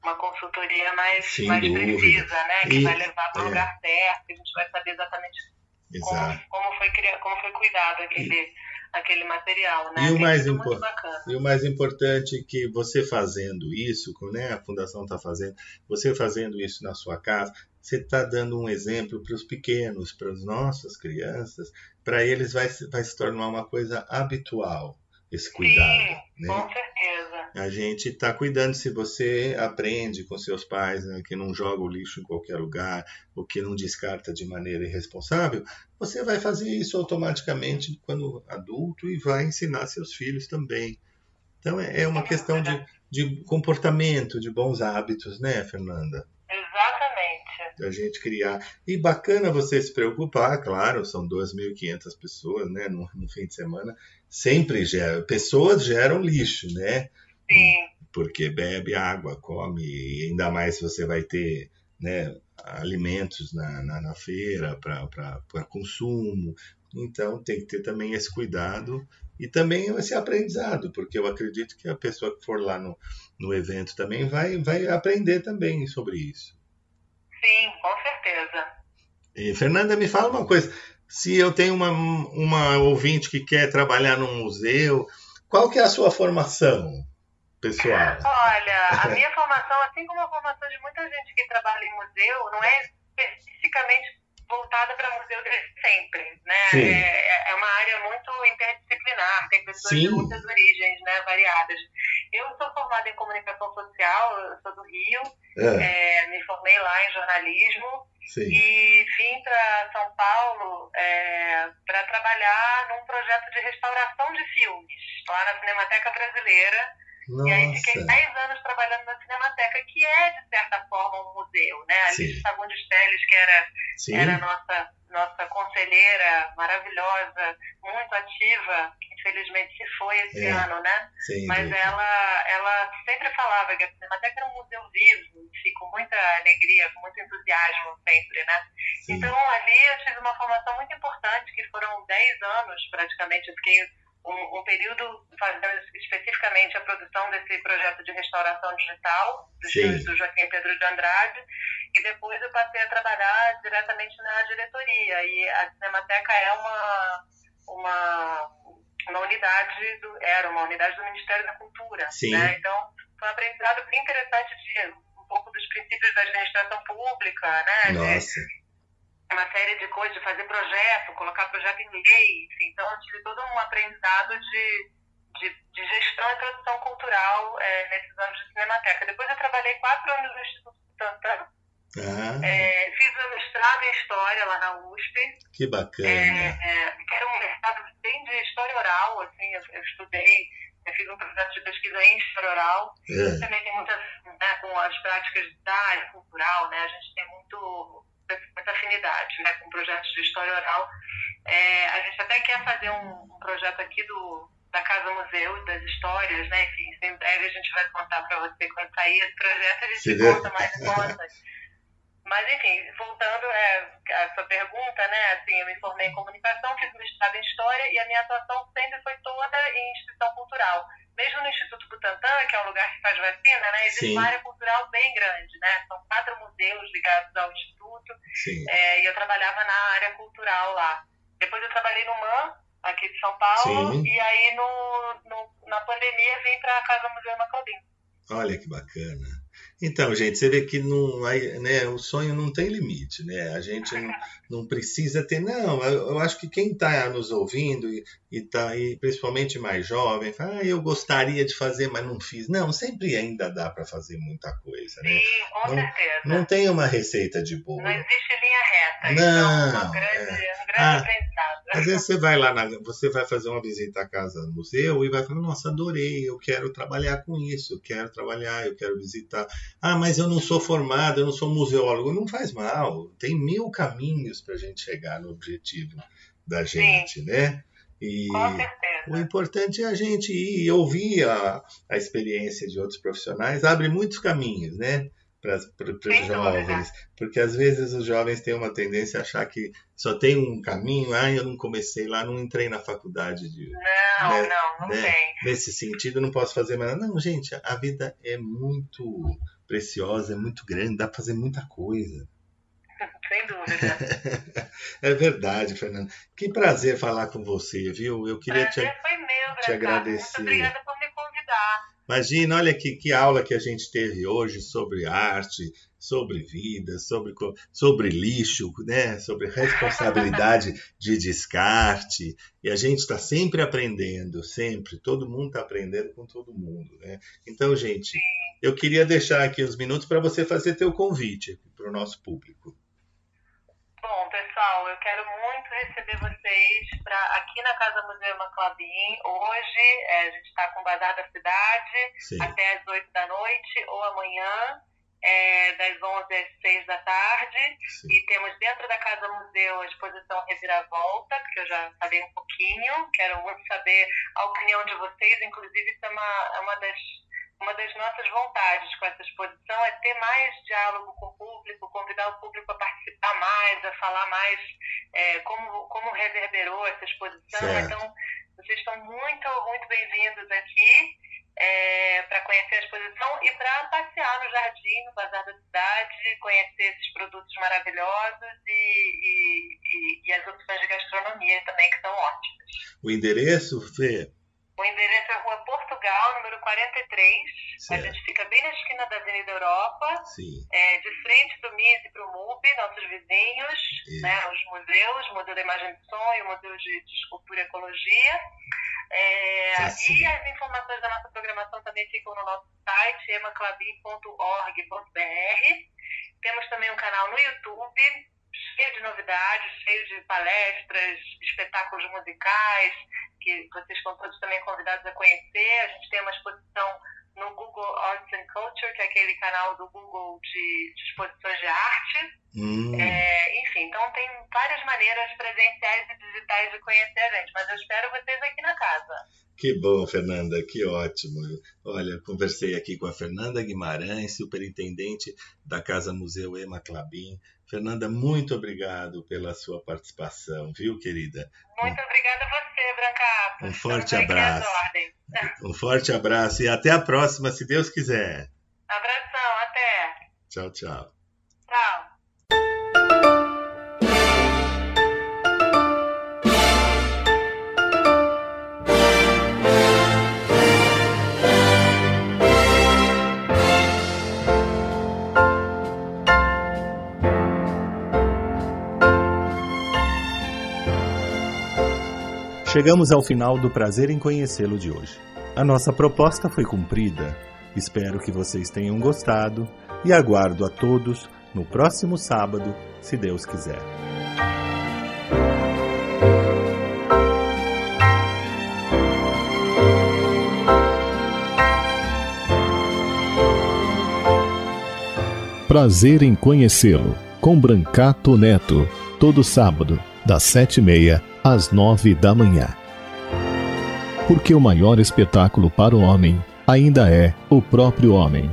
uma consultoria mais, mais precisa, né? Que e, vai levar para o é. lugar certo, a gente vai saber exatamente como, como, foi, como foi cuidado aquele, e, aquele material, né? E o, mais impor e o mais importante é que você fazendo isso, né, a Fundação está fazendo, você fazendo isso na sua casa, você está dando um exemplo para os pequenos, para as nossas crianças, para eles vai, vai se tornar uma coisa habitual esse cuidado. Sim, né? com certeza. A gente está cuidando se você aprende com seus pais né, que não joga o lixo em qualquer lugar, ou que não descarta de maneira irresponsável, você vai fazer isso automaticamente quando adulto e vai ensinar seus filhos também. Então é, é uma questão de, de comportamento, de bons hábitos, né, Fernanda? Exatamente. A gente criar. E bacana você se preocupar, claro, são 2.500 pessoas né, no, no fim de semana sempre gera. Pessoas geram lixo, né? Sim. Porque bebe água, come, e ainda mais se você vai ter né, alimentos na, na, na feira para consumo. Então tem que ter também esse cuidado e também esse aprendizado, porque eu acredito que a pessoa que for lá no, no evento também vai, vai aprender também sobre isso. Sim, com certeza. E, Fernanda, me fala uma coisa se eu tenho uma, uma ouvinte que quer trabalhar num museu, qual que é a sua formação pessoal? Olha, a minha formação, assim como a formação de muita gente que trabalha em museu, não é especificamente voltada para museu desde sempre, né? É, é, uma área muito interdisciplinar, tem pessoas Sim. de muitas origens, né, variadas. Eu sou formada em comunicação social, sou do Rio, é. É, me formei lá em jornalismo Sim. e vim para São Paulo é, para trabalhar num projeto de restauração de filmes lá na Cinemateca Brasileira nossa. E aí fiquei 10 anos trabalhando na Cinemateca, que é, de certa forma, um museu, né? A Alice Fagundes Teles, que era, era nossa, nossa conselheira maravilhosa, muito ativa, que infelizmente se foi esse é. ano, né? Sim, Mas ela, ela sempre falava que a Cinemateca era um museu vivo, com muita alegria, com muito entusiasmo sempre, né? Sim. Então, ali eu tive uma formação muito importante, que foram 10 anos, praticamente, eu fiquei um, período fazendo especificamente a produção desse projeto de restauração digital filmes do Joaquim Pedro de Andrade e depois eu passei a trabalhar diretamente na diretoria e a Cinemateca é uma uma, uma unidade do, era uma unidade do Ministério da Cultura né? então foi um aprendizado bem interessante de um pouco dos princípios da administração pública né Nossa. De, uma série de coisas, de fazer projeto, colocar projeto em lei, enfim. Então, eu tive todo um aprendizado de, de, de gestão e produção cultural é, nesses anos de Cinemateca. Depois eu trabalhei quatro anos no Instituto Butantan. Ah. É, fiz o mestrado em História lá na USP. Que bacana. É, é, era um mestrado bem de História Oral, assim, eu, eu estudei eu fiz um projeto de pesquisa em história oral. É. Também tem muitas, né, com as práticas da área cultural, né, a gente tem muito muita afinidade né, com projetos de história oral. É, a gente até quer fazer um, um, projeto aqui do, da Casa Museu, das histórias, né? Enfim, em breve a gente vai contar para você quando sair esse projeto, a gente Sim. conta mais [laughs] contas. Mas, enfim, voltando é, à sua pergunta, né? Assim, eu me formei em comunicação, fiz mestrado em história e a minha atuação sempre foi toda em instituição cultural mesmo no Instituto Butantan, que é um lugar que faz vacina, né, existe Sim. uma área cultural bem grande, né? São quatro museus ligados ao Instituto. É, e eu trabalhava na área cultural lá. Depois eu trabalhei no MAN, aqui de São Paulo, Sim. e aí no, no, na pandemia vim para a Casa Museu Macalbim. Olha que bacana. Então, gente, você vê que não, né, o sonho não tem limite, né? A gente não, não precisa ter. Não, eu, acho que quem está nos ouvindo e, e, tá, e principalmente mais jovem, fala, ah, eu gostaria de fazer, mas não fiz. Não, sempre ainda dá para fazer muita coisa, né? Sim, com não, certeza. Não tem uma receita de bolo. Não existe linha reta. Não, então, é um grande, um grande ah, aprendizado. Às vezes você vai lá, na, você vai fazer uma visita à casa museu e vai falar, nossa, adorei, eu quero trabalhar com isso, eu quero trabalhar, eu quero visitar. Ah, mas eu não sou formado, eu não sou museólogo. Não faz mal, tem mil caminhos para a gente chegar no objetivo da gente, Sim. né? E o importante é a gente ir ouvir a, a experiência de outros profissionais, abre muitos caminhos, né? Para os jovens, porque às vezes os jovens têm uma tendência a achar que só tem um caminho, ah, eu não comecei lá, não entrei na faculdade de. Não, né, não, não né? tem. Nesse sentido, não posso fazer mais nada. Não, gente, a vida é muito preciosa, é muito grande, dá para fazer muita coisa. [laughs] Sem dúvida. [laughs] é verdade, Fernando. Que prazer falar com você, viu? Eu queria prazer te, foi meu, te agradecer. Muito obrigada por. Imagina, olha que, que aula que a gente teve hoje sobre arte, sobre vida, sobre, sobre lixo, né? sobre responsabilidade [laughs] de descarte. E a gente está sempre aprendendo, sempre. Todo mundo está aprendendo com todo mundo. Né? Então, gente, eu queria deixar aqui os minutos para você fazer teu convite para o nosso público. Bom, pessoal, eu quero muito receber vocês pra, aqui na Casa Museu Maclabim. Hoje é, a gente está com o Bazar da Cidade Sim. até as 8 da noite ou amanhã. É, das 11 às 6 da tarde. Sim. E temos dentro da Casa Museu a exposição Reviravolta, que eu já falei um pouquinho. Quero muito saber a opinião de vocês. Inclusive, isso é uma, é uma das uma das nossas vontades com essa exposição é ter mais diálogo com o público, convidar o público a participar mais, a falar mais é, como, como reverberou essa exposição. Certo. Então, vocês estão muito, muito bem-vindos aqui é, para conhecer a exposição e para passear no jardim, no Bazar da Cidade, conhecer esses produtos maravilhosos e, e, e, e as opções de gastronomia também, que são ótimas. O endereço, Fê? O endereço é Rua Portugal número 43. Certo. A gente fica bem na esquina da Avenida Europa, é, de frente para o MIS e para o MUP, nossos vizinhos, né, os museus, o Museu da Imagem de Som e o Museu de, de Escultura e Ecologia. É, e as informações da nossa programação também ficam no nosso site, emaclabin.org.br. Temos também um canal no YouTube, cheio de novidades, cheio de palestras, espetáculos musicais, que vocês estão todos também convidados a conhecer. A gente tem uma exposição no Google Arts and Culture, que é aquele canal do Google de, de exposições de arte. Hum. É, enfim, então tem várias maneiras presenciais e digitais de conhecer a gente, mas eu espero vocês aqui na casa. Que bom, Fernanda, que ótimo. Olha, conversei aqui com a Fernanda Guimarães, superintendente da Casa Museu Ema Clabin. Fernanda, muito obrigado pela sua participação, viu, querida? Muito obrigada a você, Brancato. Um forte abraço. Um forte abraço e até a próxima, se Deus quiser. Abração, até. Tchau, tchau. Tchau. Chegamos ao final do prazer em conhecê-lo de hoje. A nossa proposta foi cumprida. Espero que vocês tenham gostado e aguardo a todos no próximo sábado, se Deus quiser. Prazer em conhecê-lo, com Brancato Neto, todo sábado, das sete e meia às nove da manhã. Porque o maior espetáculo para o homem ainda é o próprio homem.